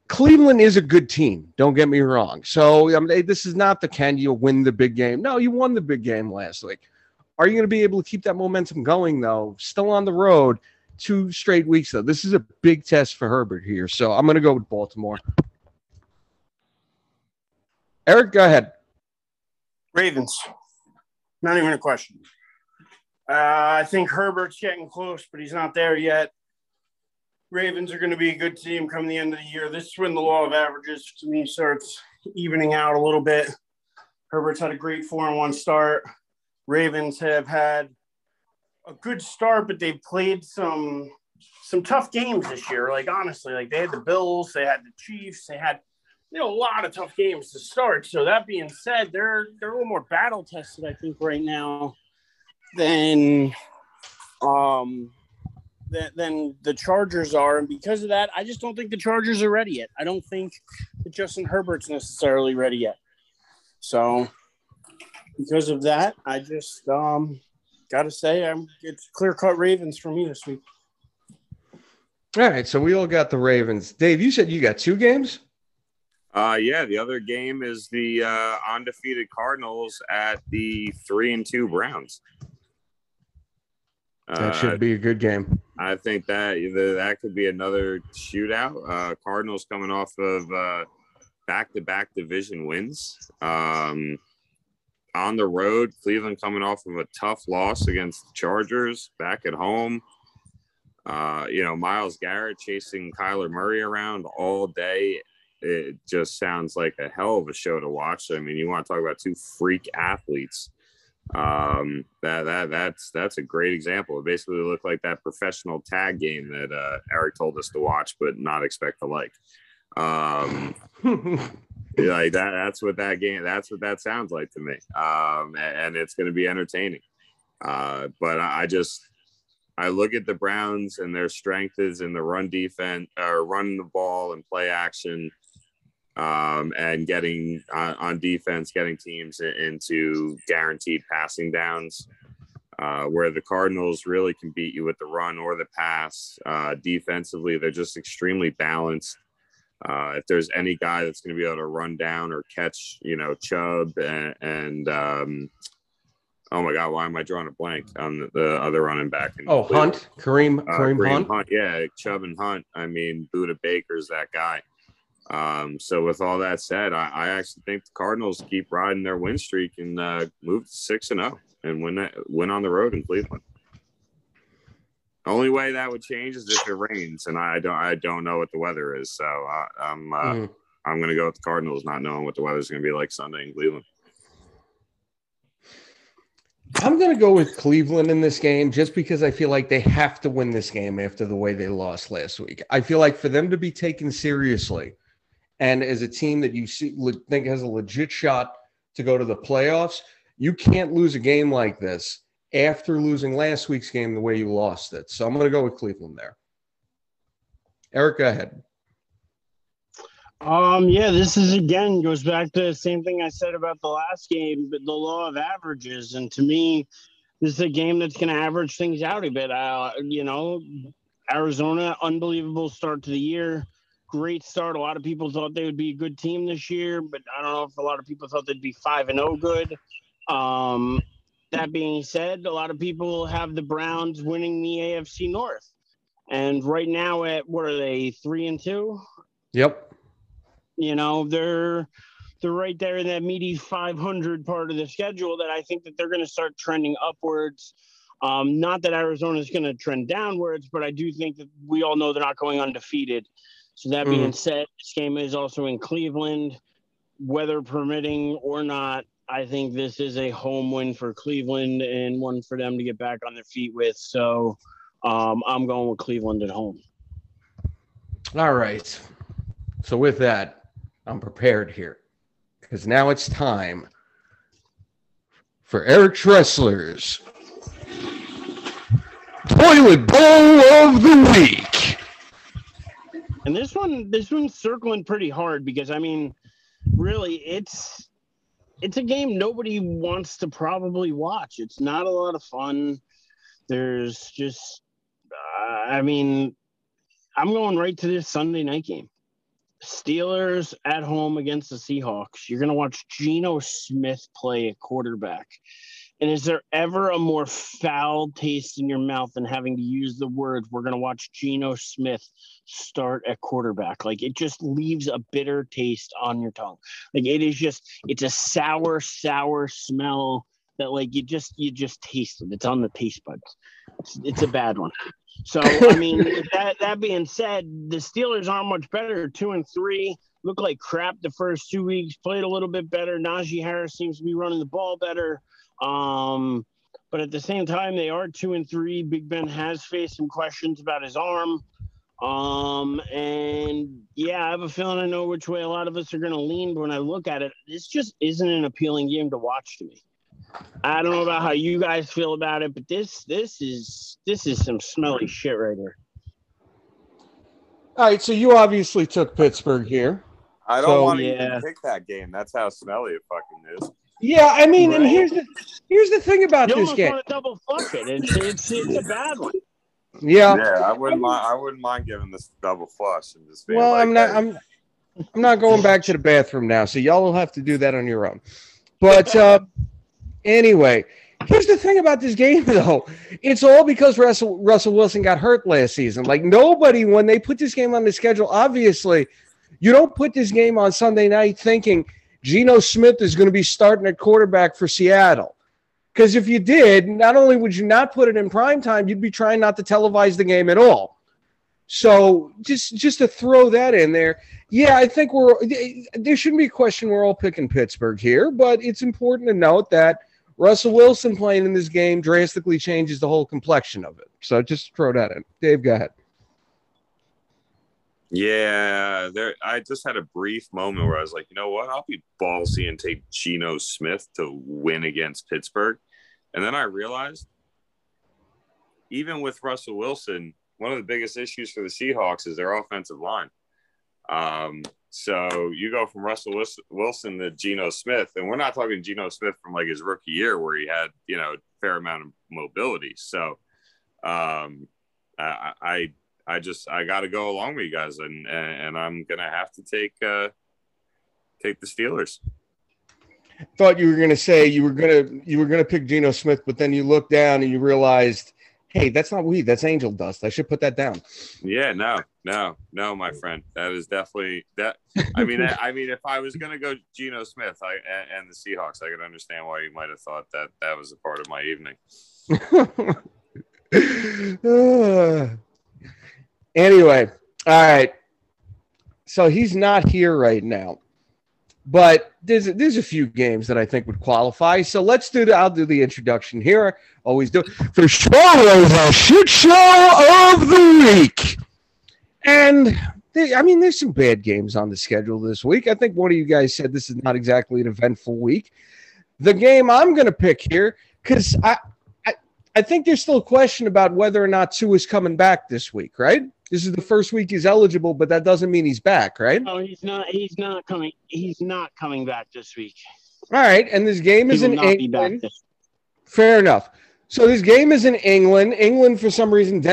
Cleveland is a good team. Don't get me wrong. So I mean, this is not the can you win the big game. No, you won the big game last week. Are you going to be able to keep that momentum going though? Still on the road, two straight weeks though. This is a big test for Herbert here. So I'm going to go with Baltimore. Eric, go ahead. Ravens. Not even a question. Uh, I think Herbert's getting close, but he's not there yet. Ravens are going to be a good team come the end of the year. This is when the law of averages to me starts evening out a little bit. Herbert's had a great four and one start. Ravens have had a good start, but they've played some some tough games this year. Like honestly, like they had the Bills, they had the Chiefs, they had you know, a lot of tough games to start. So that being said, they're they're a little more battle tested, I think, right now than um than, than the Chargers are, and because of that, I just don't think the Chargers are ready yet. I don't think that Justin Herbert's necessarily ready yet. So because of that, I just um gotta say I'm it's clear cut Ravens for me this week. All right, so we all got the Ravens. Dave, you said you got two games. Uh, yeah, the other game is the uh, undefeated Cardinals at the three and two Browns. That should be a good game. I think that that could be another shootout. Uh, Cardinals coming off of back to back division wins. Um, on the road, Cleveland coming off of a tough loss against the Chargers back at home. Uh, you know, Myles Garrett chasing Kyler Murray around all day. It just sounds like a hell of a show to watch. I mean, you want to talk about two freak athletes. Um, that that that's that's a great example. It basically looked like that professional tag game that uh, Eric told us to watch, but not expect to like. Um, (laughs) like that. That's what that game. That's what that sounds like to me. Um, and, and it's going to be entertaining. Uh, but I, I just I look at the Browns and their strength is in the run defense or running the ball and play action. Um, and getting uh, on defense, getting teams into guaranteed passing downs, uh, where the Cardinals really can beat you with the run or the pass. Uh, defensively, they're just extremely balanced. Uh, if there's any guy that's going to be able to run down or catch, you know, Chubb and, and um, oh my God, why am I drawing a blank on the, the other running back? oh, Hunt, Kareem, uh, Kareem, Kareem Hunt. Hunt. Yeah, Chubb and Hunt. I mean, Budda Baker's that guy. Um, so with all that said, I, I, actually think the Cardinals keep riding their win streak and uh, move to six and zero and win that win on the road in Cleveland. Only way that would change is if it rains, and I don't I don't know what the weather is, so I, am uh, mm. I'm going to go with the Cardinals, not knowing what the weather's going to be like Sunday in Cleveland. I'm going to go with Cleveland in this game just because I feel like they have to win this game after the way they lost last week. I feel like for them to be taken seriously and as a team that you see, think has a legit shot to go to the playoffs, you can't lose a game like this after losing last week's game the way you lost it. So I'm going to go with Cleveland there. Eric, go ahead. Um, yeah, this is again goes back to the same thing I said about the last game, but the law of averages. And to me, this is a game that's going to average things out a bit. Uh, you know, Arizona, unbelievable start to the year. Great start. A lot of people thought they would be a good team this year, but I don't know if a lot of people thought they'd be five and zero oh good. Um, that being said, a lot of people have the Browns winning the AFC North, and right now at what are they three and two? Yep. You know they're they're right there in that meaty 500 part of the schedule that I think that they're going to start trending upwards. Um, not that Arizona is going to trend downwards, but I do think that we all know they're not going undefeated. So that mm. being said, this game is also in Cleveland, weather permitting or not. I think this is a home win for Cleveland and one for them to get back on their feet with. So um, I'm going with Cleveland at home. All right. So with that, I'm prepared here because now it's time for Eric Tressler's Toilet Bowl of the Week. And this one, this one's circling pretty hard because I mean, really, it's it's a game nobody wants to probably watch. It's not a lot of fun. There's just, uh, I mean, I'm going right to this Sunday night game. Steelers at home against the Seahawks. You're going to watch Geno Smith play a quarterback. And is there ever a more foul taste in your mouth than having to use the words, we're going to watch Geno Smith start at quarterback? Like it just leaves a bitter taste on your tongue. Like it is just, it's a sour, sour smell that like you just, you just taste it. It's on the taste buds. It's, it's a bad one. So, I mean, (laughs) that, that being said, the Steelers aren't much better. Two and three look like crap the first two weeks, played a little bit better. Najee Harris seems to be running the ball better. Um, but at the same time, they are two and three. Big Ben has faced some questions about his arm. Um, and yeah, I have a feeling I know which way a lot of us are going to lean. But when I look at it, this just isn't an appealing game to watch to me. I don't know about how you guys feel about it, but this this is this is some smelly shit right here. All right, so you obviously took Pittsburgh here. I don't So- want to Yeah. even pick that game. That's how smelly it fucking is. Yeah, I mean, and here's the here's the thing about You this game. want to double fuck it. It's it's, it's a bad one. Yeah. Yeah, I wouldn't mind. I wouldn't mind giving this double flush and just being Well, like, I'm not. hey, I'm. I'm not going back to the bathroom now, so y'all will have to do that on your own. But uh, anyway, here's the thing about this game, (laughs) though. It's all because Russell Russell Wilson got hurt last season. Like nobody, when they put this game on the schedule, obviously, you don't put this game on Sunday night thinking Geno Smith is going to be starting at quarterback for Seattle. Because if you did, not only would you not put it in prime time, you'd be trying not to televise the game at all. So just just to throw that in there, yeah, I think we're there shouldn't be a question we're all picking Pittsburgh here, but it's important to note that Russell Wilson playing in this game drastically changes the whole complexion of it. So just throw that in. Dave, go ahead. Yeah, there. I just had a brief moment where I was like, you know what? I'll be ballsy and take Geno Smith to win against Pittsburgh, and then I realized, even with Russell Wilson, one of the biggest issues for the Seahawks is their offensive line. Um, so you go from Russell Wilson to Geno Smith, and we're not talking Geno Smith from like his rookie year where he had you know fair amount of mobility. So, um, I, I I just I got to go along with you guys, and, and and I'm gonna have to take uh take the Steelers. Thought you were gonna say you were gonna you were gonna pick Geno Smith, but then you looked down and you realized, hey, that's not weed, that's angel dust. I should put that down. Yeah, no, no, no, my friend, that is definitely that. I mean, I, I mean, if I was gonna go Geno Smith, I and, and the Seahawks, I could understand why you might have thought that that was a part of my evening. (laughs) (sighs) (sighs) (laughs) Anyway, all right. So he's not here right now, but there's there's a few games that I think would qualify. So let's do the I'll do the introduction here. Always do for Charlie's a shit show of the week, and they- I mean there's some bad games on the schedule this week. I think one of you guys said this is not exactly an eventful week. The game I'm going to pick here because I. I I think there's still a question about whether or not Tua is coming back this week, right? This is the first week he's eligible, but that doesn't mean he's back, right? No, he's not. He's not coming. He's not coming back this week. All right, and this game He is in not be back England. Fair enough. So this game is in England. England, for some reason,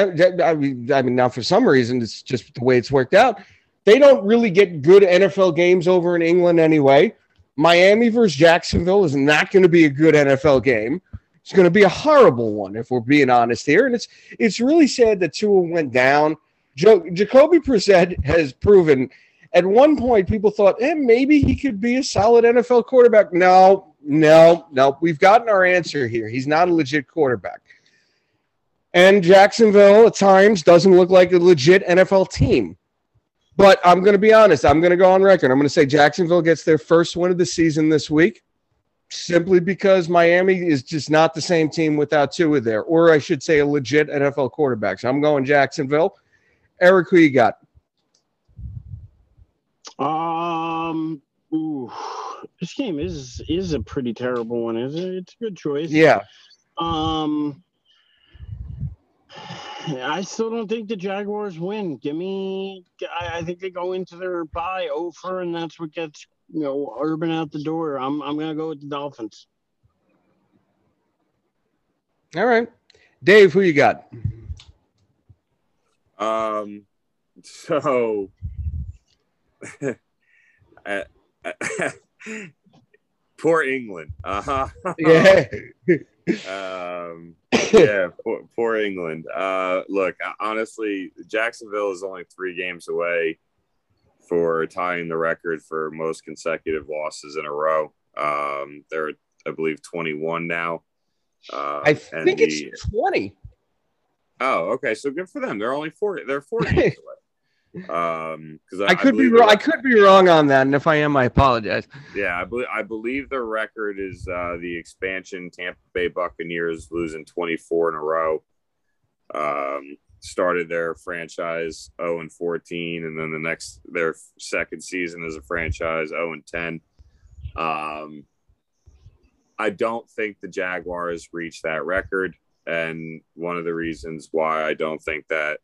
I mean, not for some reason, it's just the way it's worked out. They don't really get good NFL games over in England anyway. Miami versus Jacksonville is not going to be a good NFL game. It's going to be a horrible one, if we're being honest here. And it's it's really sad that Tua went down. Jo- Jacoby Brissett has proven. At one point, people thought, eh, maybe he could be a solid NFL quarterback. No, no, no. We've gotten our answer here. He's not a legit quarterback. And Jacksonville at times doesn't look like a legit NFL team. But I'm going to be honest. I'm going to go on record. I'm going to say Jacksonville gets their first win of the season this week simply because Miami is just not the same team without two of there, or I should say a legit NFL quarterback. So I'm going Jacksonville. Eric, who you got? Um. Ooh, this game is is a pretty terrible one, isn't it? It's a good choice. Yeah. Um. I still don't think the Jaguars win. Give me. I, I think they go into their bye over, and that's what gets you know Urban out the door. I'm I'm gonna go with the Dolphins. All right. Dave, who you got? Um, so, (laughs) (laughs) poor England. Uh huh. Yeah. (laughs) um, yeah, poor, poor England. Uh, look, honestly, Jacksonville is only three games away for tying the record for most consecutive losses in a row. Um, they're, I believe, 21 now. Uh, I think the- it's 20. Oh, okay. So good for them. They're only four. They're four (laughs) games away. Um, because I could be wrong. I could be wrong on that, and if I am, I apologize. Yeah, I believe I believe the record is uh, the expansion Tampa Bay Buccaneers losing 24 in a row. Um, started their franchise 0 and 14, and then the next their second season as a franchise 0 and 10. Um, I don't think the Jaguars reached that record, and one of the reasons why I don't think that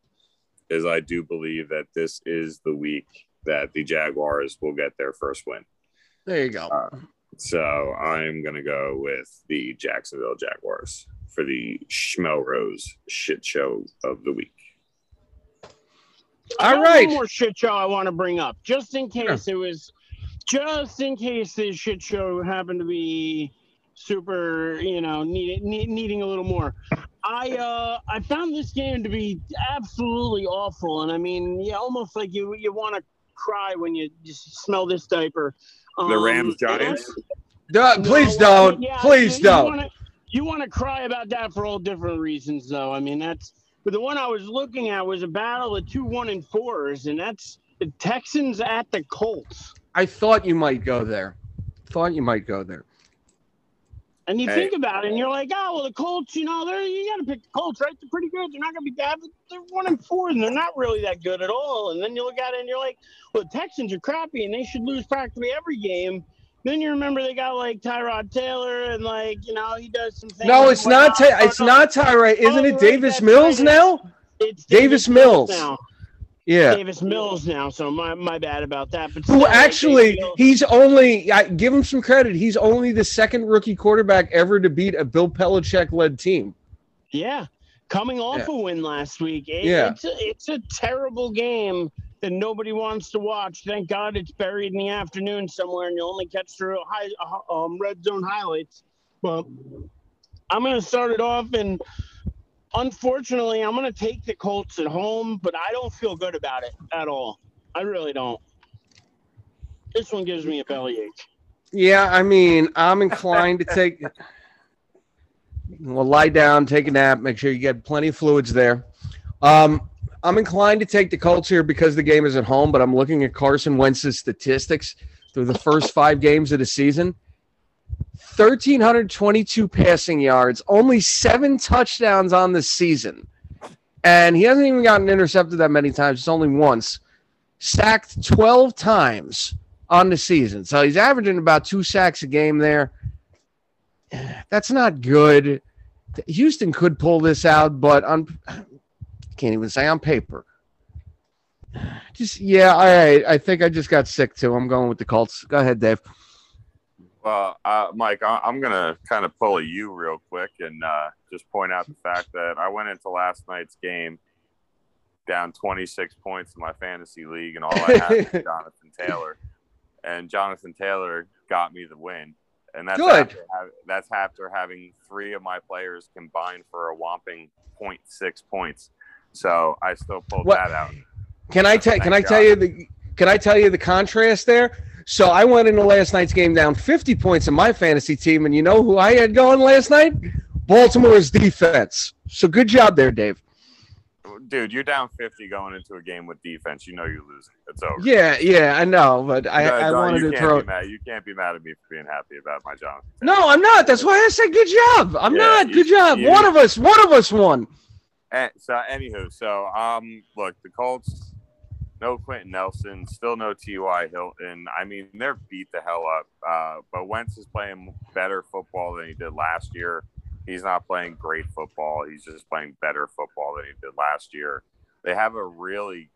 is I do believe that this is the week that the Jaguars will get their first win. There you go. Uh, so I'm gonna go with the Jacksonville Jaguars for the Schmelrose shit show of the week. I All got right. One more shit show I want to bring up, just in case it was, just in case this shit show happened to be super, you know, need, need, needing a little more. I uh I found this game to be absolutely awful, and I mean, yeah, almost like you you want to cry when you just smell this diaper. The Um, Rams and I- Giants. Duh, no, please well, don't. yeah, please you, don't. You wanna, you want to cry about that for all different reasons, though. I mean, that's but the one I was looking at was a battle of two one and fours, and that's the Texans at the Colts. I thought you might go there. Thought you might go there. And you Hey. think about it, and you're like, oh well, the Colts, you know, they're you got to pick the Colts, right? They're pretty good. They're not going to be bad. But they're one and four, and they're not really that good at all. And then you look at it, and you're like, well, the Texans are crappy, and they should lose practically every game. Then you remember they got like Tyrod Taylor, and like you know he does some things. No, and it's not. whatnot. Ty- it's not Tyrant. Isn't Oh, it Davis that's Mills right. now? It's Davis Mills. now. Yeah. Davis Mills now. So my, my bad about that. But like, actually? He's only. I give him some credit. He's only the second rookie quarterback ever to beat a Bill Belichick led team. yeah, coming off a win last week. It- Yeah. it's a, it's a terrible game that nobody wants to watch. Thank God it's buried in the afternoon somewhere, and you only catch through high, um, red zone highlights. But I'm going to start it off, and unfortunately, I'm going to take the Colts at home, but I don't feel good about it at all. I really don't. This one gives me a bellyache. Yeah, I mean, I'm inclined to take. Well, lie down, take a nap, make sure you get plenty of fluids there. Um, I'm inclined to take the Colts here because the game is at home, but I'm looking at Carson Wentz's statistics through the first five games of the season. 1,322 passing yards, only seven touchdowns on the season. And he hasn't even gotten intercepted that many times, it's only once. Sacked 12 times on the season. So he's averaging about two sacks a game there. That's not good. Houston could pull this out, but on can't even say on paper. Just yeah, I I think I just got sick too. I'm going with the Colts. Go ahead, Dave. Well, uh, Mike, I- I'm going to kind of pull a you real quick and uh, just point out the fact that I went into last night's game down 26 points in my fantasy league, and all I had was (laughs) Jonathan Taylor. And Jonathan Taylor got me the win. And that's Good. After, ha- that's after having three of my players combined for a whopping 0.6 points. So I still pulled What- that out. Can I tell? Can I tell you the? Can I tell you the contrast there? So I went into last night's game down 50 points in my fantasy team, and you know who I had going last night? Baltimore's defense. So good job there, Dave. Dude, you're down 50 going into a game with defense. You know you're losing. It's over. Yeah, yeah, I know, but I, No, I no, wanted you to throw. Mad. You can't be mad at me for being happy about my job. No, I'm not. That's why I said good job. I'm Yeah, not. you- Good job. you- One of us. One of us won. Eh, so anywho, so um, look, the Colts, no Quenton Nelson, still no T.Y. Hilton. I mean, they're beat the hell up. Uh, but Wentz is playing better football than he did last year. He's not playing great football. He's just playing better football than he did last year. They have a really,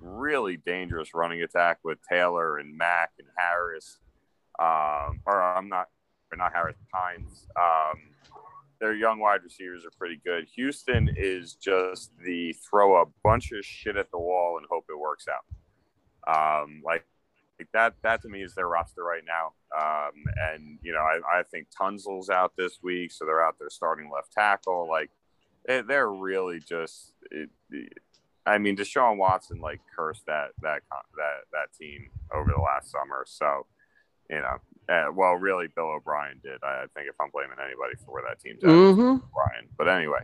really dangerous running attack with Taylor and Mack and Harris. Um, or I'm not, or not Harris, Hines. Um, their young wide receivers are pretty good. Houston is just the throw a bunch of shit at the wall and hope it works out. Um, like, like that, that to me is their roster right now. Um, and you know, I, I think Tunsil's out this week, so they're out there starting left tackle. Like, they, they're really just. It, I mean, Deshaun Watson like cursed that that that that team over the last summer. So, you know, uh, well, really, Bill O'Brien did. I, think if I'm blaming anybody for where that team's at, Mm-hmm. Brian. But anyway,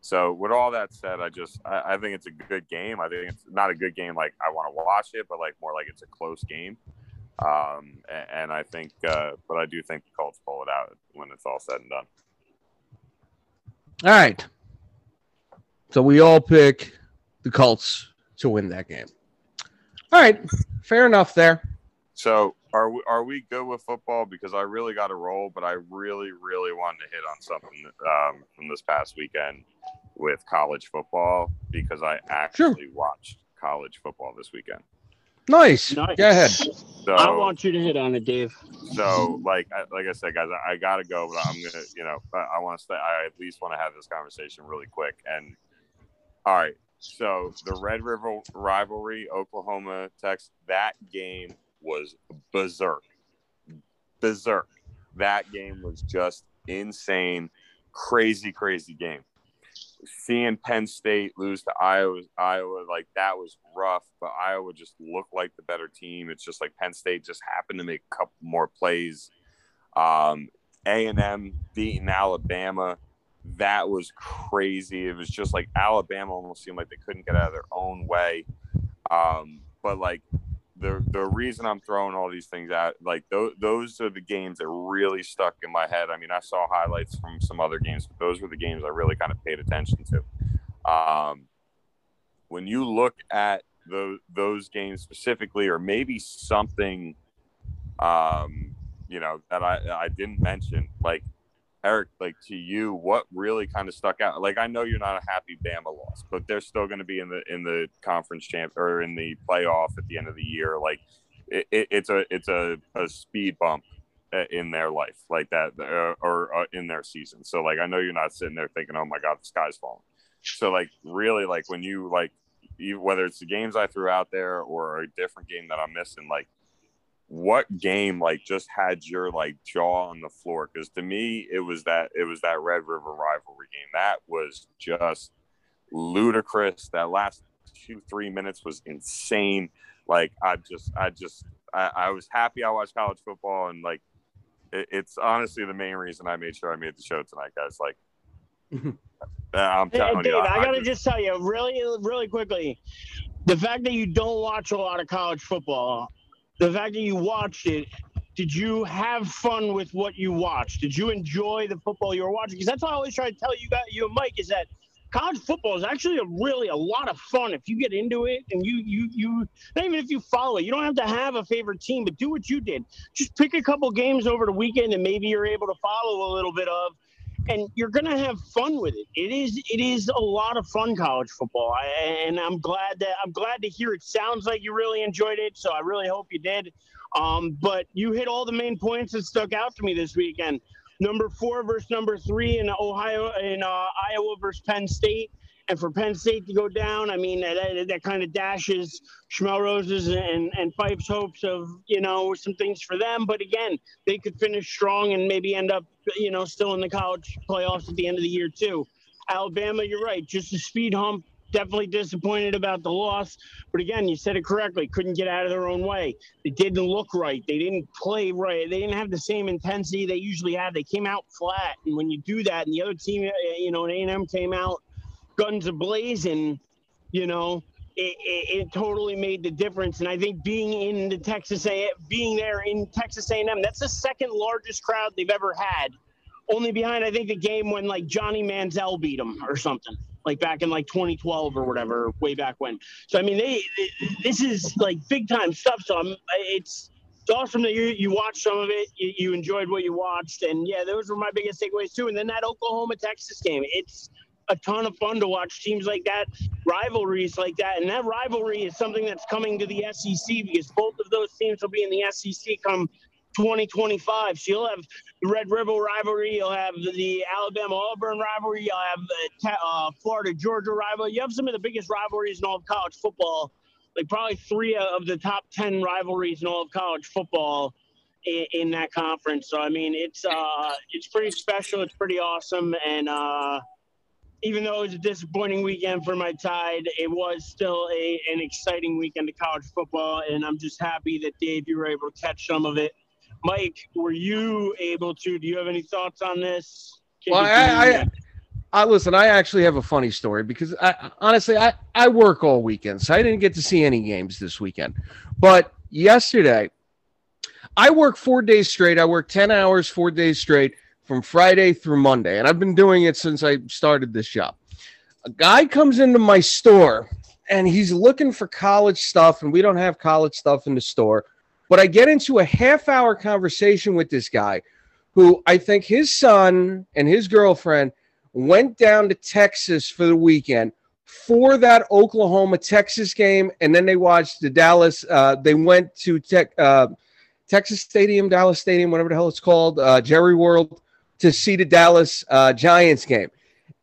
so with all that said, I just I, I think it's a good game. I think it's not a good game like I want to watch it, but like more like it's a close game. Um, and, and I think, uh, but I do think the Colts pull it out when it's all said and done. All right. So we all pick the Colts to win that game. All right, fair enough there. So are we are we good with football? Because I really got to roll, but I really really wanted to hit on something um, from this past weekend with college football because I actually watched college football this weekend. Nice. Nice. Go ahead. So I want you to hit on it, Dave. so like I, like I said, guys, I, I gotta go, but I'm gonna you know I, I want to stay. I at least want to have this conversation really quick. And all right, so the Red River rivalry, Oklahoma, Texas, that game was berserk, berserk. That game was just insane, crazy, crazy game. Seeing Penn State lose to Iowa, Iowa like that was rough, but Iowa just looked like the better team. It's just like Penn State just happened to make a couple more plays. Um, A and M beating Alabama, that was crazy. It was just like Alabama almost seemed like they couldn't get out of their own way. Um, but like the the reason I'm throwing all these things out, like those those are the games that really stuck in my head. I mean, I saw highlights from some other games, but those were the games I really kind of paid attention to. Um, when you look at those those games specifically, or maybe something, um, you know, that I I didn't mention, like Eric, like to you, what really kind of stuck out? Like I know you're not a happy Bama loss, but they're still going to be in the in the conference champ or in the playoff at the end of the year. Like it, it, it's a it's a, a speed bump uh, in their life like that uh, or uh, in their season. So like I know you're not sitting there thinking, oh my god, the sky's falling. So like really like when you like whether it's the games I threw out there or a different game that I'm missing, like what game like just had your like jaw on the floor? Because to me it was that it was that red river rivalry game. That was just ludicrous. That last two three minutes was insane. Like i just i just i, I was happy i watched college football and like it, it's honestly the main reason i made sure i made the show tonight guys. Like (laughs) uh, i'm Hey, telling Dave, you I, gotta just- just tell you really, really quickly, the fact that you don't watch a lot of college football, the fact that you watched it, did you have fun with what you watched? Did you enjoy the football you were watching? Because that's what I always try to tell you guys, you and Mike, is that college football is actually a really a lot of fun if you get into it and you you you not even if you follow it. You don't have to have a favorite team, but do what you did. Just pick a couple games over the weekend and maybe you're able to follow a little bit of and you're gonna have fun with it. It is it is a lot of fun college football, and I'm glad that I'm glad to hear it. Sounds like you really enjoyed it, so I really hope you did. Um, but you hit all the main points that stuck out to me this weekend. Number four versus number three in Ohio in uh, Iowa versus Penn State. And for Penn State to go down, I mean that, that, kind of dashes Schmelrose's and and Fife's hopes of you know some things for them. But again, they could finish strong and maybe end up you know still in the college playoffs at the end of the year too. Alabama, you're right, just a speed hump. Definitely disappointed about the loss, but again, you said it correctly. Couldn't get out of their own way. They didn't look right. They didn't play right. They didn't have the same intensity they usually have. They came out flat, and when you do that, and the other team, uh, you know, an A&M came out guns ablazing, you know, it, it, it totally made the difference. And I think being in the Texas A, being there in Texas A&M, that's the second largest crowd they've ever had, only behind I think the game when like Johnny Manziel beat them or something. Like back in like 2012 or whatever, way back when. So I mean, they, they this is like big time stuff. So I'm, it's it's awesome that you you watched some of it. You, you enjoyed what you watched, and yeah, those were my biggest takeaways too. And then that Oklahoma Texas game, it's a ton of fun to watch teams like that, rivalries like that, and that rivalry is something that's coming to the SEC because both of those teams will be in the SEC come 2025. So you'll have the Red River rivalry, you'll have the Alabama Auburn rivalry, you'll have the uh, Florida Georgia rivalry. You have some of the biggest rivalries in all of college football, like probably three of the top 10 rivalries in all of college football. In, that conference, so I mean, it's uh, it's pretty special. It's pretty awesome, and uh, even though it was a disappointing weekend for my Tide, it was still a an exciting weekend of college football, and I'm just happy that Dave, you were able to catch some of it. Mike, were you able to? Do you have any thoughts on this? Can Well, I, I, I listen. I actually have a funny story because I honestly I I work all weekend, so I didn't get to see any games this weekend. But yesterday, I work four days straight. I work ten hours, four days straight from Friday through Monday, and I've been doing it since I started this job. A guy comes into my store and he's looking for college stuff, and we don't have college stuff in the store. But I get into a half hour conversation with this guy who I think his son and his girlfriend went down to Texas for the weekend for that Oklahoma Texas game, and then they watched the Dallas. Uh, they went to tech, uh, Texas Stadium, Dallas Stadium, whatever the hell it's called, uh, Jerry World, to see the Dallas uh, Giants game.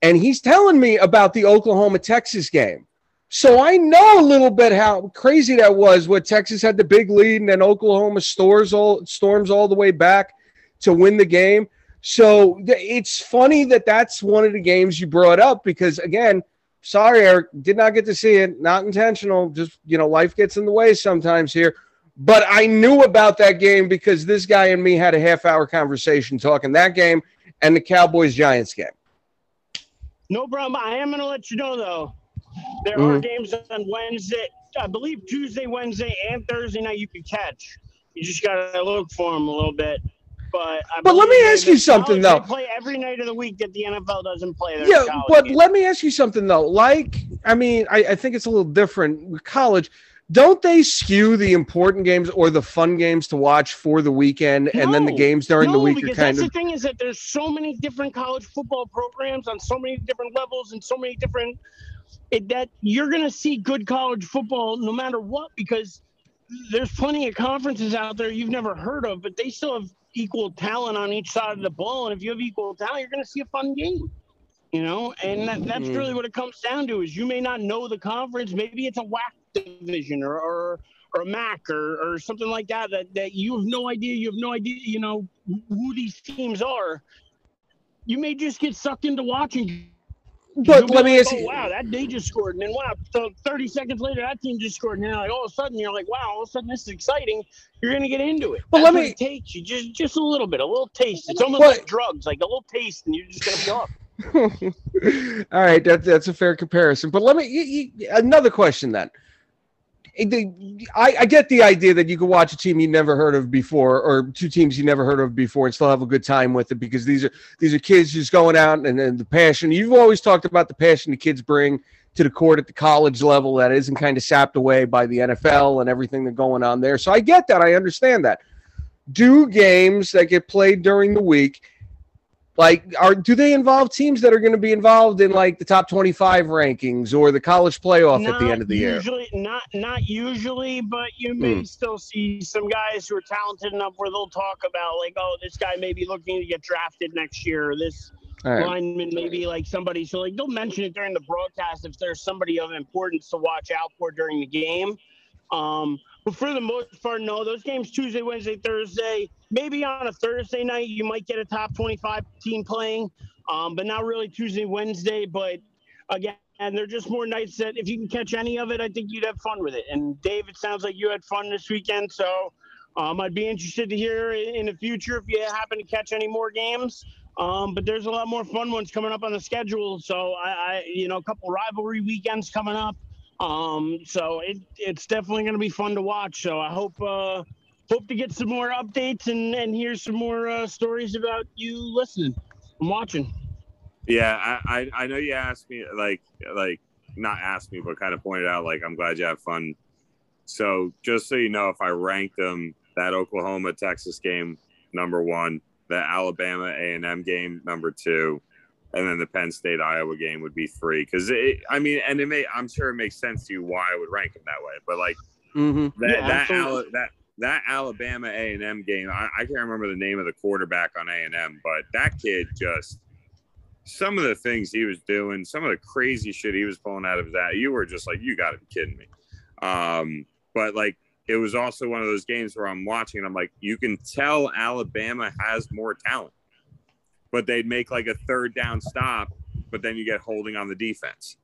And he's telling me about the Oklahoma Texas game. So I know a little bit how crazy that was. What Texas had the big lead, and then Oklahoma stores all storms all the way back to win the game. So it's funny that that's one of the games you brought up because again, sorry, Eric, did not get to see it. Not intentional. Just you know, life gets in the way sometimes here. But I knew about that game because this guy and me had a half hour conversation talking that game and the Cowboys Giants game. No problem. I am going to let you know though. There mm-hmm. are games on Wednesday, I believe Tuesday, Wednesday, and Thursday night you can catch. You just got to look for them a little bit. But I but let me ask you something though. play every night of the week that the NFL doesn't play. yeah, but games. let me ask you something though. Like, I mean, I, I think it's a little different with college. Don't they skew the important games or the fun games to watch for the weekend, no, and then the games during no, the week are kind of? The thing is that there's so many different college football programs on so many different levels and so many different it, that you're going to see good college football no matter what because there's plenty of conferences out there you've never heard of, but they still have equal talent on each side of the ball. And if you have equal talent, you're going to see a fun game. You know, and that, that's mm-hmm. really what it comes down to is you may not know the conference. Maybe it's a WAC division or, or, or MAC or, or something like that, that, that you have no idea. You have no idea, you know, who these teams are. You may just get sucked into watching but let me ask oh, you. Oh, wow, that they just scored, and then wow, so 30 seconds later, that team just scored, and then like all of a sudden you're like, wow, all of a sudden this is exciting. You're gonna get into it. But let me take you just just a little bit, a little taste. It's almost like drugs, like a little taste, and you're just gonna be off. (laughs) (laughs) all right, that's that's a fair comparison. But let me another question then. I, I, get the idea that you can watch a team you never heard of before, or two teams you never heard of before, and still have a good time with it because these are these are kids just going out and, and the passion. You've always talked about the passion the kids bring to the court at the college level that isn't kind of sapped away by the NFL and everything that's going on there. So I get that. I understand that. Do games that get played during the week like are do they involve teams that are going to be involved in like the top 25 rankings or the college playoff not at the end of the usually, year not not usually but you may hmm. still see some guys who are talented enough where they'll talk about like oh this guy may be looking to get drafted next year or this right. lineman may be like somebody so like they'll mention it during the broadcast if there's somebody of importance to watch out for during the game um but for the most part, no. Those games Tuesday, Wednesday, Thursday. Maybe on a Thursday night you might get a top 25 team playing, um, but not really Tuesday, Wednesday. But again, they're just more nights that if you can catch any of it, I think you'd have fun with it. And Dave, it sounds like you had fun this weekend, so um, I'd be interested to hear in the future if you happen to catch any more games. Um, but there's a lot more fun ones coming up on the schedule. So I, I you know, a couple rivalry weekends coming up. Um, so it, it's definitely going to be fun to watch. So I hope uh, hope to get some more updates and, and hear some more uh, stories about you listening and watching. Yeah, I, I, I know you asked me like like not asked me, but kind of pointed out like I'm glad you have fun. So just so you know, if I ranked them, that Oklahoma Texas game number one, the Alabama A and M game number two, and then the Penn State Iowa game would be three. Because I mean, and it may I'm sure it makes sense to you why I would rank them that way, but like mm-hmm. that yeah, that, Al- that that Alabama A and M game, I, I, can't remember the name of the quarterback on A and M, but that kid just some of the things he was doing, some of the crazy shit he was pulling out of that, you were just like, you got to be kidding me. Um, but like it was also one of those games where I'm watching and I'm like, you can tell Alabama has more talent but they'd make like a third down stop, but then you get holding on the defense.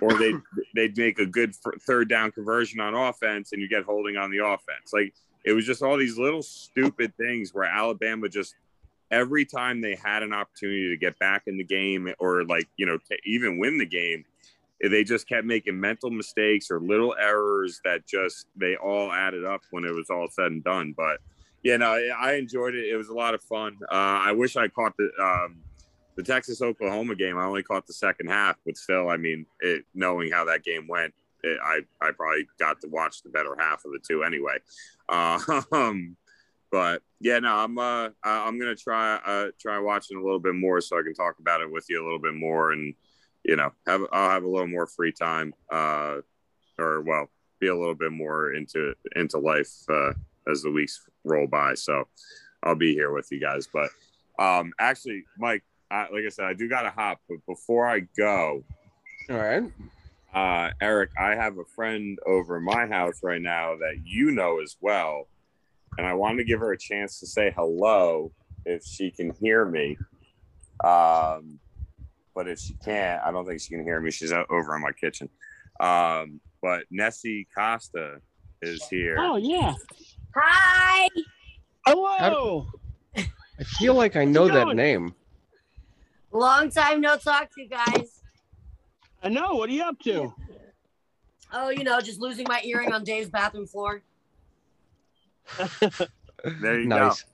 or they'd, (coughs) they'd make a good third down conversion on offense and you get holding on the offense. Like it was just all these little stupid things where Alabama just every time they had an opportunity to get back in the game or like, you know, even win the game, they just kept making mental mistakes or little errors that just they all added up when it was all said and done. But yeah, no, I enjoyed it. It was a lot of fun. Uh, I wish I caught the um, the Texas Oklahoma game. I only caught the second half, but still, I mean, it, knowing how that game went, it, I I probably got to watch the better half of the two anyway. Um, (laughs) but yeah, no, I'm uh I'm gonna try uh try watching a little bit more so I can talk about it with you a little bit more and you know have I'll have a little more free time uh or well be a little bit more into into life uh, as the weeks roll by. So I'll be here with you guys. But um actually, Mike, I, like I said, I do got to hop. But before I go, All right. uh, Eric, I have a friend over my house right now that you know as well, and I wanted to give her a chance to say hello if she can hear me. Um, but if she can't, I don't think she can hear me. She's out over in my kitchen. Um, but Nessie Costa is here. Oh yeah. Hi. Hello. I feel like I know that name. Long time no talk to you guys. I know. What are you up to? Oh, you know, just losing my earring on Dave's bathroom floor. (laughs) There you Nice. go.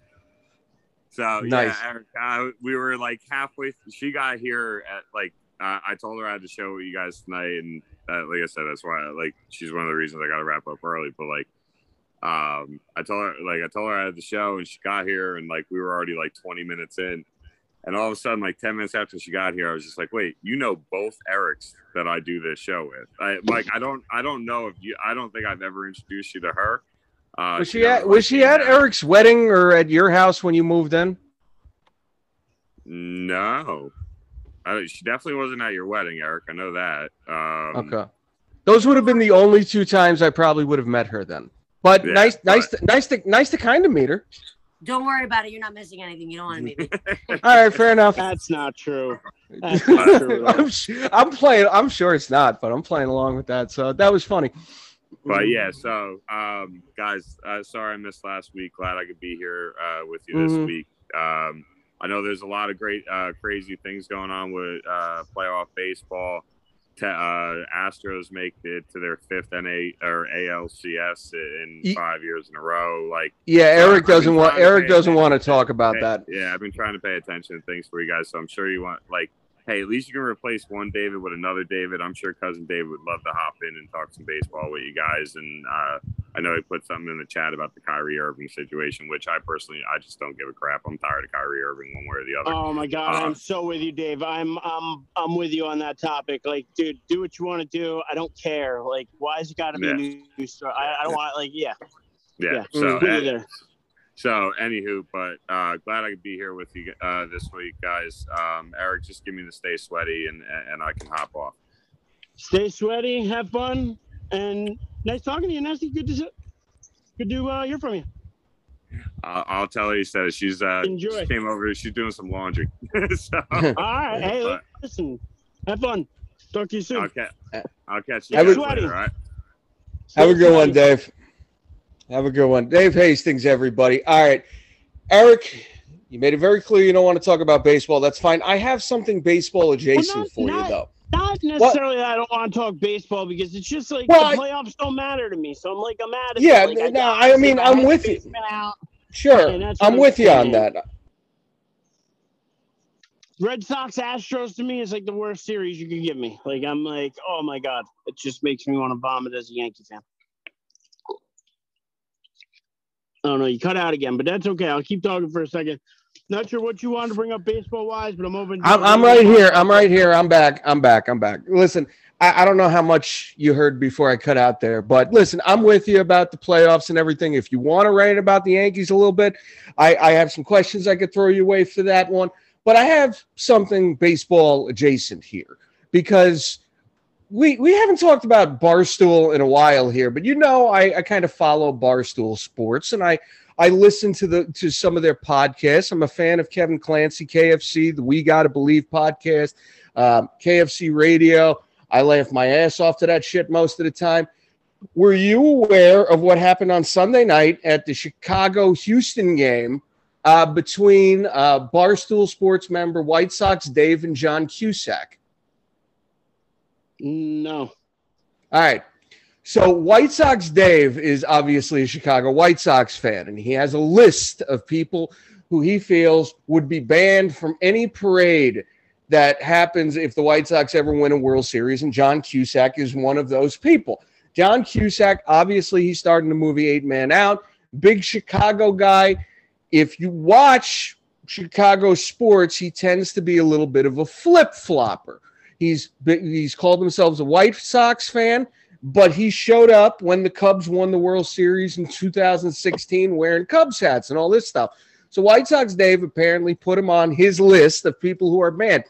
So Nice. yeah, Eric, uh, we were like halfway. She got here at like uh, I told her I had to show you guys tonight, and uh, like I said, that's why like she's one of the reasons I got to wrap up early. But like, um, I told her like I told her I had the show, and she got here, and like we were already like 20 minutes in, and all of a sudden, like 10 minutes after she got here, I was just like, wait, you know both Erics that I do this show with. I like I don't I don't know if you I don't think I've ever introduced you to her. Uh, Was she knows at Was she at now. Eric's wedding or at your house when you moved in? No, I, she definitely wasn't at your wedding, Eric. I know that. Um, Okay. Those would have been the only two times I probably would have met her then. But Yeah, nice, nice, to, nice to, nice to kind of meet her. Don't worry about it. You're not missing anything. You don't want to meet me. (laughs) All right, fair enough. That's not true. That's (laughs) not true. I'm, I'm playing. I'm sure it's not, but I'm playing along with that. So that was funny. But yeah, so um, guys, uh, sorry I missed last week. Glad I could be here uh, with you this Mhm. week. Um, I know there's a lot of great, uh, crazy things going on with uh, playoff baseball. Te- uh, Astros make it to their fifth NA or ALCS in five years in a row. Like, Yeah, Eric doesn't want. Eric doesn't want to talk about that. Yeah, I've been trying to pay attention to things for you guys, so I'm sure you want like, hey, at least you can replace one David with another David. I'm sure cousin David would love to hop in and talk some baseball with you guys. And uh, I know he put something in the chat about the Kyrie Irving situation, which I personally I just don't give a crap. I'm tired of Kyrie Irving one way or the other. Oh my god, Uh, I'm so with you, Dave. I'm I'm I'm with you on that topic. Like, dude, do what you want to do. I don't care. Like, why has it got to be Yeah. a new, new story? I, I don't want like, yeah, yeah. yeah. So so anywho, but uh, glad I could be here with you uh, this week, guys. Um, Eric, just give me the stay sweaty and and I can hop off. Stay sweaty, have fun, and nice talking to you, Nessie. Good to see- good to uh, hear from you. I'll, I'll tell her. He said she's uh, Enjoy. she came over. She's doing some laundry. (laughs) so All right, hey, But- listen, have fun. Talk to you soon. I'll, ca- I'll catch you Have guys a- later. All right. Have a good one. Dave. Have a good one, Dave Hastings. Everybody. All right, Eric. You made it very clear you don't want to talk about baseball. That's fine. I have something baseball adjacent not- for not- you, though. Not necessarily that I don't want to talk baseball because it's just like Well, the playoffs don't matter to me. So I'm like, I'm at it. Yeah, Like, no, got I mean, I'm with you. out. Sure, what I'm I'm with you on that. Red Sox Astros to me is like the worst series you could give me. Like I'm like, oh my god, it just makes me want to vomit as a Yankee fan. I don't know. You cut out again, but that's okay. I'll keep talking for a second. Not sure what you wanted to bring up baseball wise, but I'm open. I'm, I'm right here. I'm right here. I'm back. I'm back. I'm back. Listen, I, I don't know how much you heard before I cut out there, but listen, I'm with you about the playoffs and everything. If you want to write about the Yankees a little bit, I, I have some questions I could throw you away for that one. But I have something baseball adjacent here because we we haven't talked about Barstool in a while here, but you know I, I kind of follow Barstool Sports and I I listen to the to some of their podcasts. I'm a fan of Kevin Clancy, KFC, the We Gotta Believe podcast, um, KFC Radio. I laugh my ass off to that shit most of the time. Were you aware of what happened on Sunday night at the Chicago Houston game uh, between uh, Barstool Sports member White Sox Dave and John Cusack? No. All right. So White Sox Dave is obviously a Chicago White Sox fan, and he has a list of people who he feels would be banned from any parade that happens if the White Sox ever win a World Series, and John Cusack is one of those people. John Cusack, obviously, he's starting the movie Eight Man Out, big Chicago guy. If you watch Chicago sports, he tends to be a little bit of a flip flopper. He's he's called himself a White Sox fan, but he showed up when the Cubs won the World Series in 2016 wearing Cubs hats and all this stuff. So White Sox Dave apparently put him on his list of people who are mad.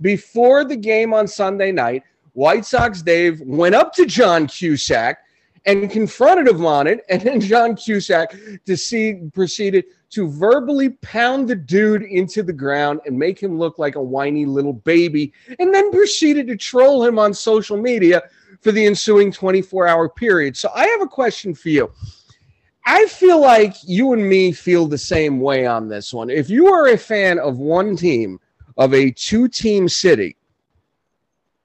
Before the game on Sunday night, White Sox Dave went up to John Cusack and confronted him on it. And then John Cusack to see, proceeded to verbally pound the dude into the ground and make him look like a whiny little baby, and then proceeded to troll him on social media for the ensuing 24 hour period. So I have a question for you. I feel like you and me feel the same way on this one. If you are a fan of one team, of a two team city,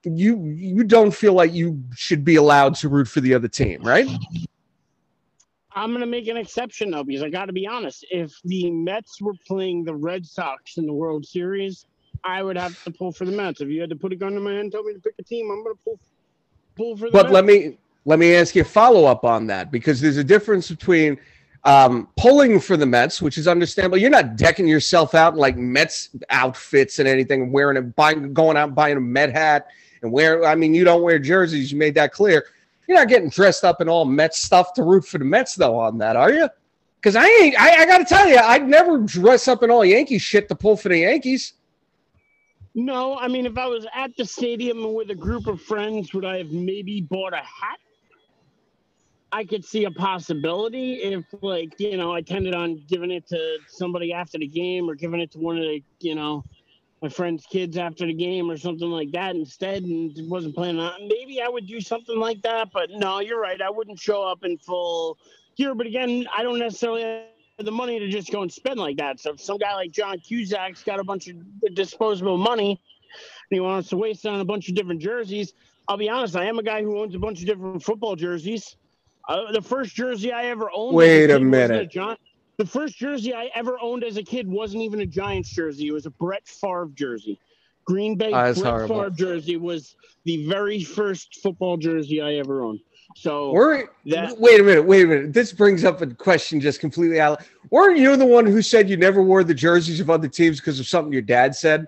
you you don't feel like you should be allowed to root for the other team, right? I'm going to make an exception though, because I got to be honest. If the Mets were playing the Red Sox in the World Series, I would have to pull for the Mets. If you had to put a gun to my head and tell me to pick a team, I'm going to pull pull for the. But Mets. let me let me ask you a follow up on that because there's a difference between um, pulling for the Mets, which is understandable. You're not decking yourself out in like Mets outfits and anything, wearing a buying, going out and buying a Met hat and wear. I mean, you don't wear jerseys. You made that clear. You're not getting dressed up in all Mets stuff to root for the Mets, though. On that, are you? Because I ain't. I, I got to tell you, I'd never dress up in all Yankee shit to pull for the Yankees. No, I mean, if I was at the stadium with a group of friends, would I have maybe bought a hat? I could see a possibility if, like, you know, I tended on giving it to somebody after the game or giving it to one of the, you know, my friend's kids after the game or something like that instead and wasn't planning on maybe I would do something like that. But no, you're right. I wouldn't show up in full here. But again, I don't necessarily have the money to just go and spend like that. So if some guy like John Cusack's got a bunch of disposable money and he wants to waste it on a bunch of different jerseys, I'll be honest, I am a guy who owns a bunch of different football jerseys. Uh, the first jersey I ever owned. Wait a minute. John, the first jersey I ever owned as a kid wasn't even a Giants jersey. It was a Brett Favre jersey. Green Bay Ah, Brett horrible. Favre jersey was the very first football jersey I ever owned. So Were, that- wait a minute, wait a minute. This brings up a question just completely out. Weren't you the one who said you never wore the jerseys of other teams because of something your dad said?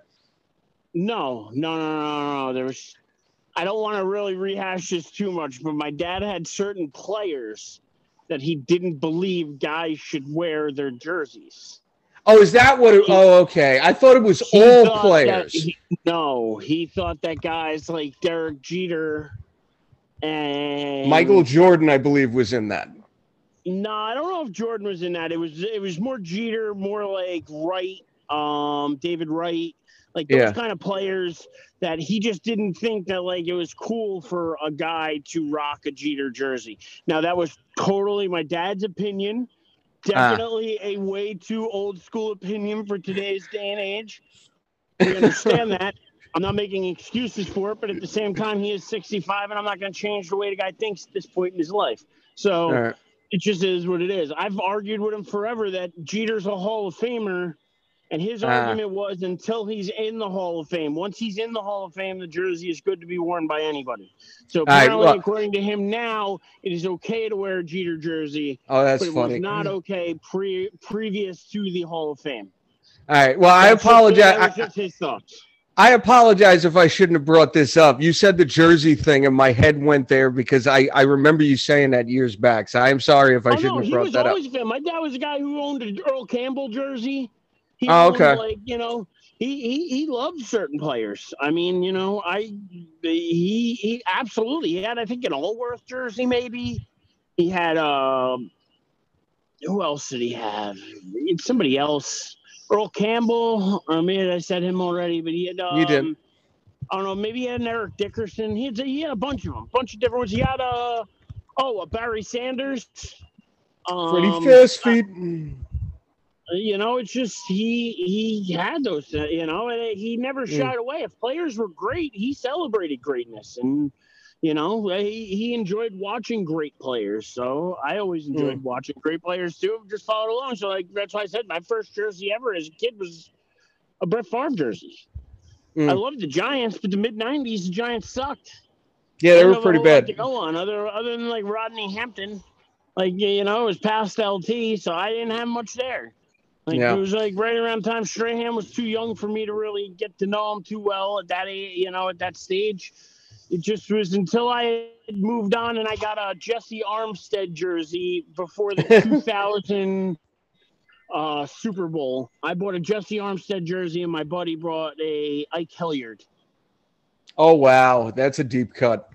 No, no, no, no, no. There was. I don't want to really rehash this too much, but my dad had certain players that he didn't believe guys should wear their jerseys. Oh, is that what? It, oh, okay. I thought it was all players. he- no, he thought that guys like Derek Jeter and Michael Jordan, I believe, was in that. No, I don't know if Jordan was in that. It was it was more Jeter, more like Wright, um, David Wright, like those Yeah. kind of players that he just didn't think that like it was cool for a guy to rock a Jeter jersey. Now that was totally my dad's opinion. Definitely a way too old school opinion for today's day and age. We understand (laughs) that. I'm not making excuses for it, but at the same time, he is 65, and I'm not going to change the way the guy thinks at this point in his life. So right. it just is what it is. I've argued with him forever that Jeter's a Hall of Famer, and his Ah. argument was until he's in the Hall of Fame. Once he's in the Hall of Fame, the jersey is good to be worn by anybody. So right, apparently, well- according to him now, it is okay to wear a Jeter jersey, Oh, that's but it funny. was not okay pre previous to the Hall of Fame. All right. Well, I That's just- apologize. I, just his thoughts. I apologize if I shouldn't have brought this up. You said the jersey thing, and my head went there because I, I remember you saying that years back. So I am sorry if I oh shouldn't no, have brought that up. always a fan. My dad was a guy who owned an Earl Campbell jersey. He Oh, okay. Like you know, he, he he loved certain players. I mean, you know, I he he absolutely he had I think an Alworth jersey maybe. He had um who else did he have? Somebody else. Earl Campbell. I mean, I said him already, but he had. Um, You did. I don't know. Maybe he had an Eric Dickerson. He had, he had a bunch of them, bunch of different ones. He had a oh a Barry Sanders. Um, fast feet. You know, it's just he he had those. uh, You know, and he never Mm. shied away. If players were great, he celebrated greatness, and you know, he, he enjoyed watching great players. So I always enjoyed watching great players too. Just followed along. So like that's why I said my first jersey ever as a kid was a Brett Favre jersey. Mm. I loved the Giants, but the mid '90s, the Giants sucked. Yeah, they were pretty bad. To go on other other than like Rodney Hampton, like you know, it was past LT, so I didn't have much there. Like Yeah. it was like right around the time Strahan was too young for me to really get to know him too well at that age, you know, at that stage. It just was until I had moved on and I got a Jessie Armstead jersey before the (laughs) 2000 uh, Super Bowl. I bought a Jessie Armstead jersey and my buddy brought a Ike Hilliard. Oh wow, that's a deep cut.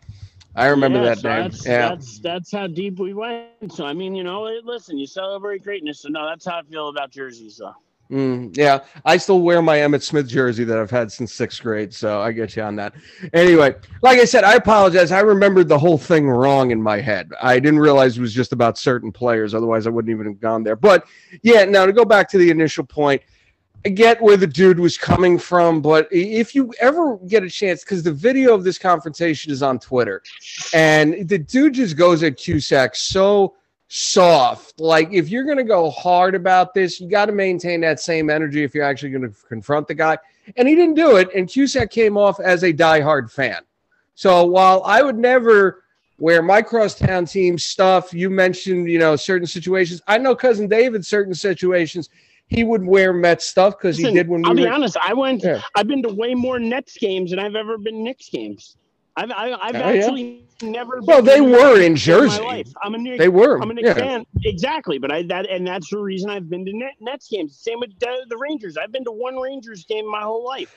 I remember Yeah, that so. That's, yeah. that's that's how deep we went. So I mean, you know, listen, you celebrate greatness. So no, that's how I feel about jerseys. So Mm, yeah, I still wear my Emmitt Smith jersey that I've had since sixth grade, so I get you on that. Anyway, like I said, I apologize. I remembered the whole thing wrong in my head. I didn't realize it was just about certain players, otherwise, I wouldn't even have gone there. But yeah, now to go back to the initial point, I get where the dude was coming from, but if you ever get a chance, because the video of this confrontation is on Twitter, and the dude just goes at Cusack so soft. Like if you're going to go hard about this, you got to maintain that same energy if you're actually going to confront the guy. And he didn't do it. And Cusack came off as a diehard fan. So while I would never wear my crosstown team stuff, you mentioned, you know, certain situations. I know cousin David, certain situations, he would wear Mets stuff because he did when we I'll be were. honest, I went. Yeah. I've been to way more Nets games than I've ever been Knicks games. I've I, I've Oh, yeah? actually never. Well, been they were in Jersey. my life. I'm a Knicks. They were. I'm a Knicks Yeah. fan, exactly. But I that and that's the reason I've been to Net, Nets games. Same with the, the Rangers. I've been to one Rangers game my whole life.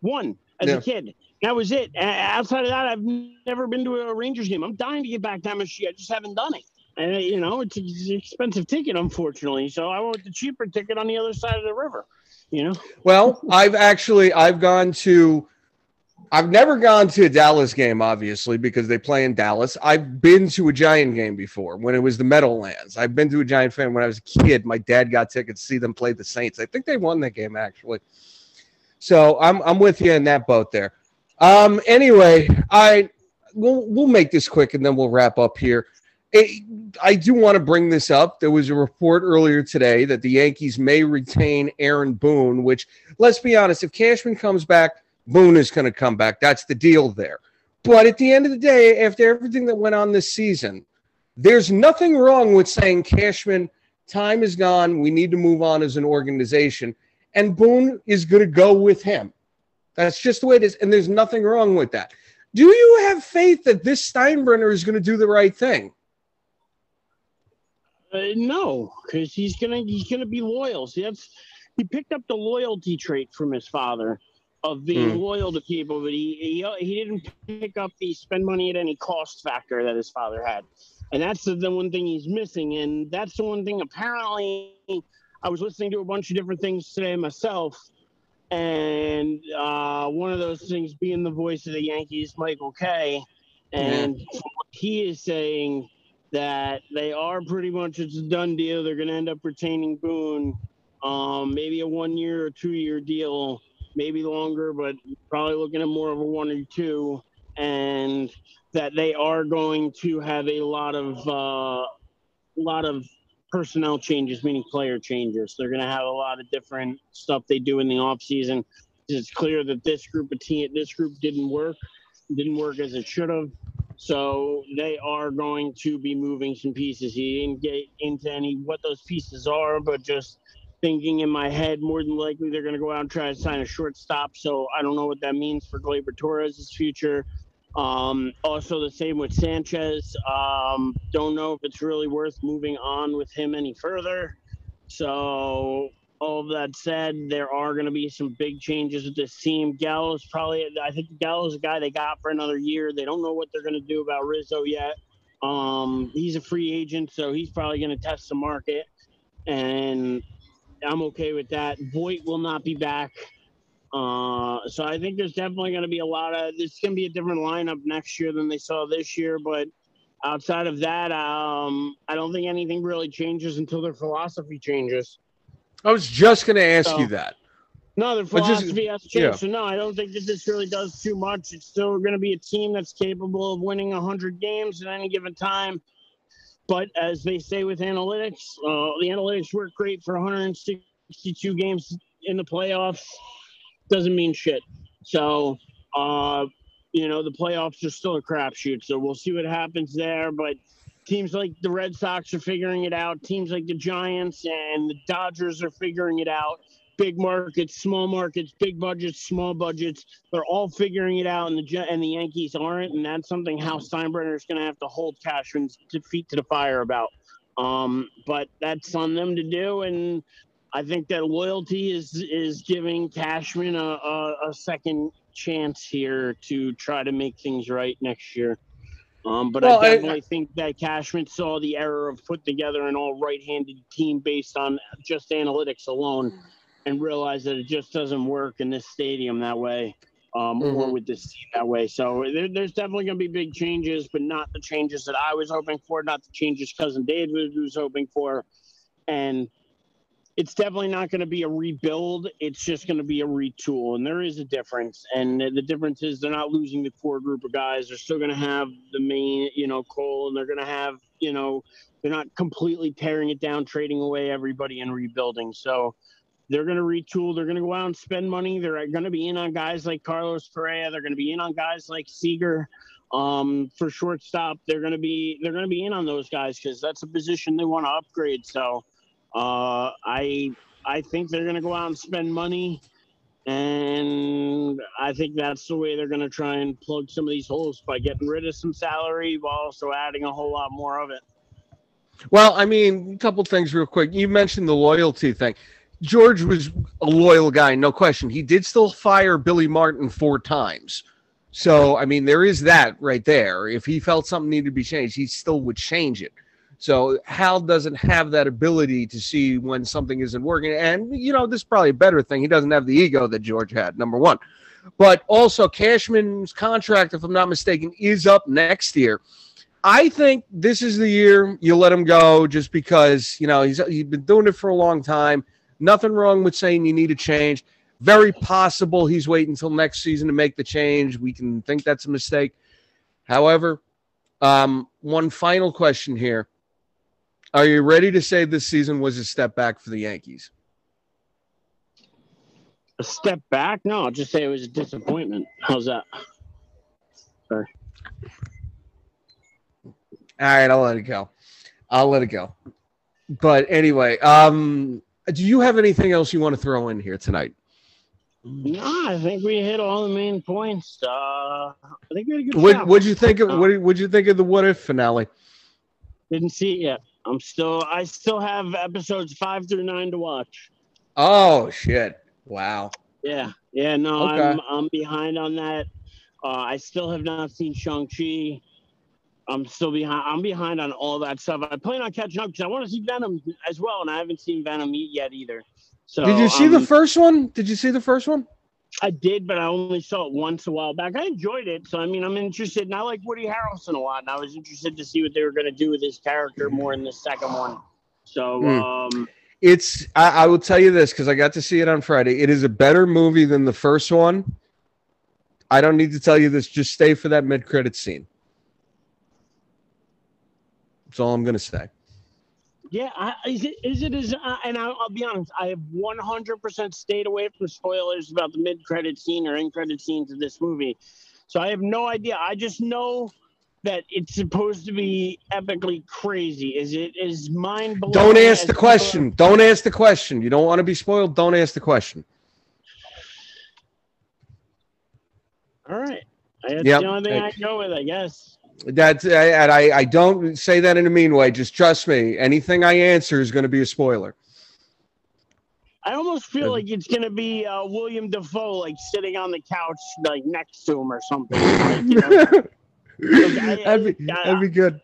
One as Yeah. a kid. That was it. Outside of that, I've never been to a Rangers game. I'm dying to get back to much. I just haven't done it. And you know, it's, it's an expensive ticket, unfortunately. So I went with the cheaper ticket on the other side of the river. You know. Well, I've actually I've gone to I've never gone to a Dallas game, obviously, because they play in Dallas. I've been to a Giant game before when it was the Meadowlands. I've been to a Giant fan when I was a kid. My dad got tickets to see them play the Saints. I think they won that game actually. So I'm I'm with you in that boat there. Um, anyway, I we'll we'll make this quick and then we'll wrap up here. I do want to bring this up. There was a report earlier today that the Yankees may retain Aaron Boone, which let's be honest, if Cashman comes back, Boone is going to come back. That's the deal there. But at the end of the day, after everything that went on this season, there's nothing wrong with saying, Cashman, time is gone. We need to move on as an organization. And Boone is going to go with him. That's just the way it is. And there's nothing wrong with that. Do you have faith that this Steinbrenner is going to do the right thing? Uh, no, because he's gonna he's gonna be loyal. See, that's he picked up the loyalty trait from his father of being Hmm. loyal to people, but he, he he didn't pick up the spend money at any cost factor that his father had, and that's the, the one thing he's missing. And that's the one thing apparently. I was listening to a bunch of different things today myself, and uh, one of those things being the voice of the Yankees, Michael Kay, and he is saying that they are pretty much it's a done deal. They're going to end up retaining Boone, um, maybe a one year or two year deal, maybe longer, but probably looking at more of a one or two, and that they are going to have a lot of uh, lot of personnel changes, meaning player changes. They're going to have a lot of different stuff they do in the off season. It's clear that this group of team, this group didn't work, didn't work as it should have. So they are going to be moving some pieces. He didn't get into any what those pieces are, but just thinking in my head, more than likely they're going to go out and try to sign a shortstop. So I don't know what that means for Gleyber Torres' future. Um, also, the same with Sanchez. Um, don't know if it's really worth moving on with him any further. So all of that said, there are going to be some big changes with this team. Gallo's probably, I think Gallo's is a guy they got for another year. They don't know what they're going to do about Rizzo yet. Um, he's a free agent, so he's probably going to test the market, and I'm okay with that. Voit will not be back. Uh, so I think there's definitely going to be a lot of there's going to be a different lineup next year than they saw this year. But outside of that, um, I don't think anything really changes until their philosophy changes. I was just going to ask So- you that. No, the But just- philosophy has changed. yeah. So no, I don't think that this really does too much. It's still going to be a team that's capable of winning 100 games at any given time. But as they say with analytics, uh, the analytics work great for 162 games in the playoffs. Doesn't mean shit. So, uh, you know, the playoffs are still a crapshoot. So we'll see what happens there. But teams like the Red Sox are figuring it out. Teams like the Giants and the Dodgers are figuring it out. Big markets, small markets, big budgets, small budgets. They're all figuring it out, and the and the Yankees aren't. And that's something Hal Steinbrenner is going to have to hold Cashman's feet to the fire about. Um, but that's on them to do, and I think that loyalty is is giving Cashman a, a, a second chance here to try to make things right next year. Um, but Well, I- I definitely think that Cashman saw the error of putting together an all right-handed team based on just analytics alone, and realized that it just doesn't work in this stadium that way, um, or Mhm. with this team that way. So there, there's definitely going to be big changes, but not the changes that I was hoping for, not the changes cousin David was hoping for, and it's definitely not going to be a rebuild. It's just going to be a retool, and there is a difference. And the difference is they're not losing the core group of guys. They're still going to have the main, you know, Cole, and they're going to have, you know, they're not completely tearing it down, trading away everybody and rebuilding. So they're going to retool. They're going to go out and spend money. They're going to be in on guys like Carlos Correa. They're going to be in on guys like Seager um, for shortstop. They're going to be they're going to be in on those guys because that's a position they want to upgrade. So uh, I I think they're going to go out and spend money, and I think that's the way they're going to try and plug some of these holes by getting rid of some salary while also adding a whole lot more of it. Well, I mean, a couple things real quick. You mentioned the loyalty thing. George was a loyal guy, no question. He did still fire Billy Martin four times. So, I mean, there is that right there. If he felt something needed to be changed, he still would change it. So, Hal doesn't have that ability to see when something isn't working. And, you know, this is probably a better thing. He doesn't have the ego that George had, number one. But also, Cashman's contract, if I'm not mistaken, is up next year. I think this is the year you let him go just because, you know, he's, he's been doing it for a long time. Nothing wrong with saying you need a change. Very possible he's waiting until next season to make the change. We can think that's a mistake. However, um, one final question here. Are you ready to say this season was a step back for the Yankees? A step back? No, I'll just say it was a disappointment. How's that? All right, I'll let it go. I'll let it go. But anyway, um, do you have anything else you want to throw in here tonight? No, I think we hit all the main points. Uh, I think we had a good What job. would you think of what would you think of the what if finale? Didn't see it yet. I'm still. I still have episodes five through nine to watch. Oh shit! Wow. Yeah, yeah. No, Okay. I'm I'm behind on that. Uh, I still have not seen Shang Chi. I'm still behind. I'm behind on all that stuff. I plan on catching up because I want to see Venom as well, and I haven't seen Venom yet either. So Did you see the um, first one? Did you see the first one? I did, but I only saw it once a while back. I enjoyed it, so I mean, I'm interested. And I like Woody Harrelson a lot, and I was interested to see what they were going to do with his character more in the second one. So, Hmm. um, It's. I, I will tell you this because I got to see it on Friday. It is a better movie than the first one. I don't need to tell you this. Just stay for that mid credit scene. That's all I'm gonna say. Yeah, I, is it is it is? Uh, and I'll, I'll be honest, I have 100% stayed away from spoilers about the mid-credit scene or end-credit scenes of this movie. So I have no idea. I just know that it's supposed to be epically crazy. Is it is mind blowing? Don't ask the question. Don't ask the question. You don't want to be spoiled. Don't ask the question. All right, that's Yep. the only thing I can go with, I guess. That's and I, I don't say that in a mean way. Just trust me. Anything I answer is going to be a spoiler. I almost feel like it's gonna be uh, William Dafoe, like sitting on the couch, like next to him or something. Like, you know, (laughs) I- that'd, be, I- that'd be good.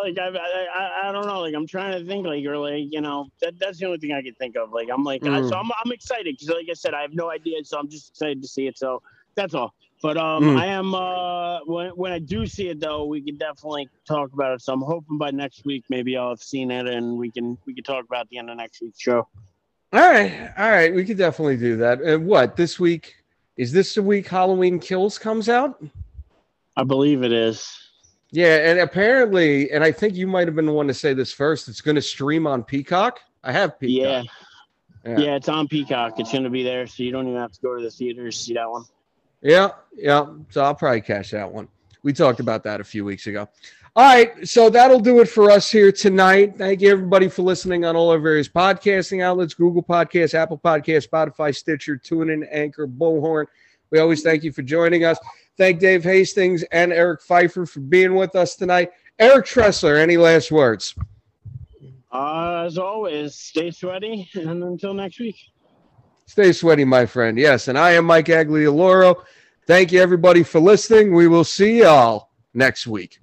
like I, I, I, I don't know. Like I'm trying to think, like or like you know, that, that's the only thing I can think of. Like I'm like, I, Mm. so I'm, I'm excited because, like I said, I have no idea, so I'm just excited to see it. So that's all. But um, Mm. I am uh, when when I do see it though, we can definitely talk about it. So I'm hoping by next week maybe I'll have seen it and we can we can talk about the end of next week's show. All right, all right, we could definitely do that. And what this week is this the week Halloween Kills comes out? I believe it is. Yeah, and apparently, and I think you might have been the one to say this first. It's going to stream on Peacock. I have Peacock. Yeah. Yeah. it's on Peacock. It's going to be there, so you don't even have to go to the theaters to see that one. Yeah, yeah. So I'll probably cash that one. We talked about that a few weeks ago. All right, so that'll do it for us here tonight. Thank you everybody for listening on all our various podcasting outlets: Google Podcasts, Apple Podcasts, Spotify, Stitcher, TuneIn, Anchor, Bullhorn. We always thank you for joining us. Thank Dave Hastings and Eric Pfeiffer for being with us tonight. Eric Tressler, any last words? Uh, as always, stay sweaty, and until next week. Stay sweaty, my friend. Yes, and I am Mike Aglioloro. Thank you, everybody, for listening. We will see y'all next week.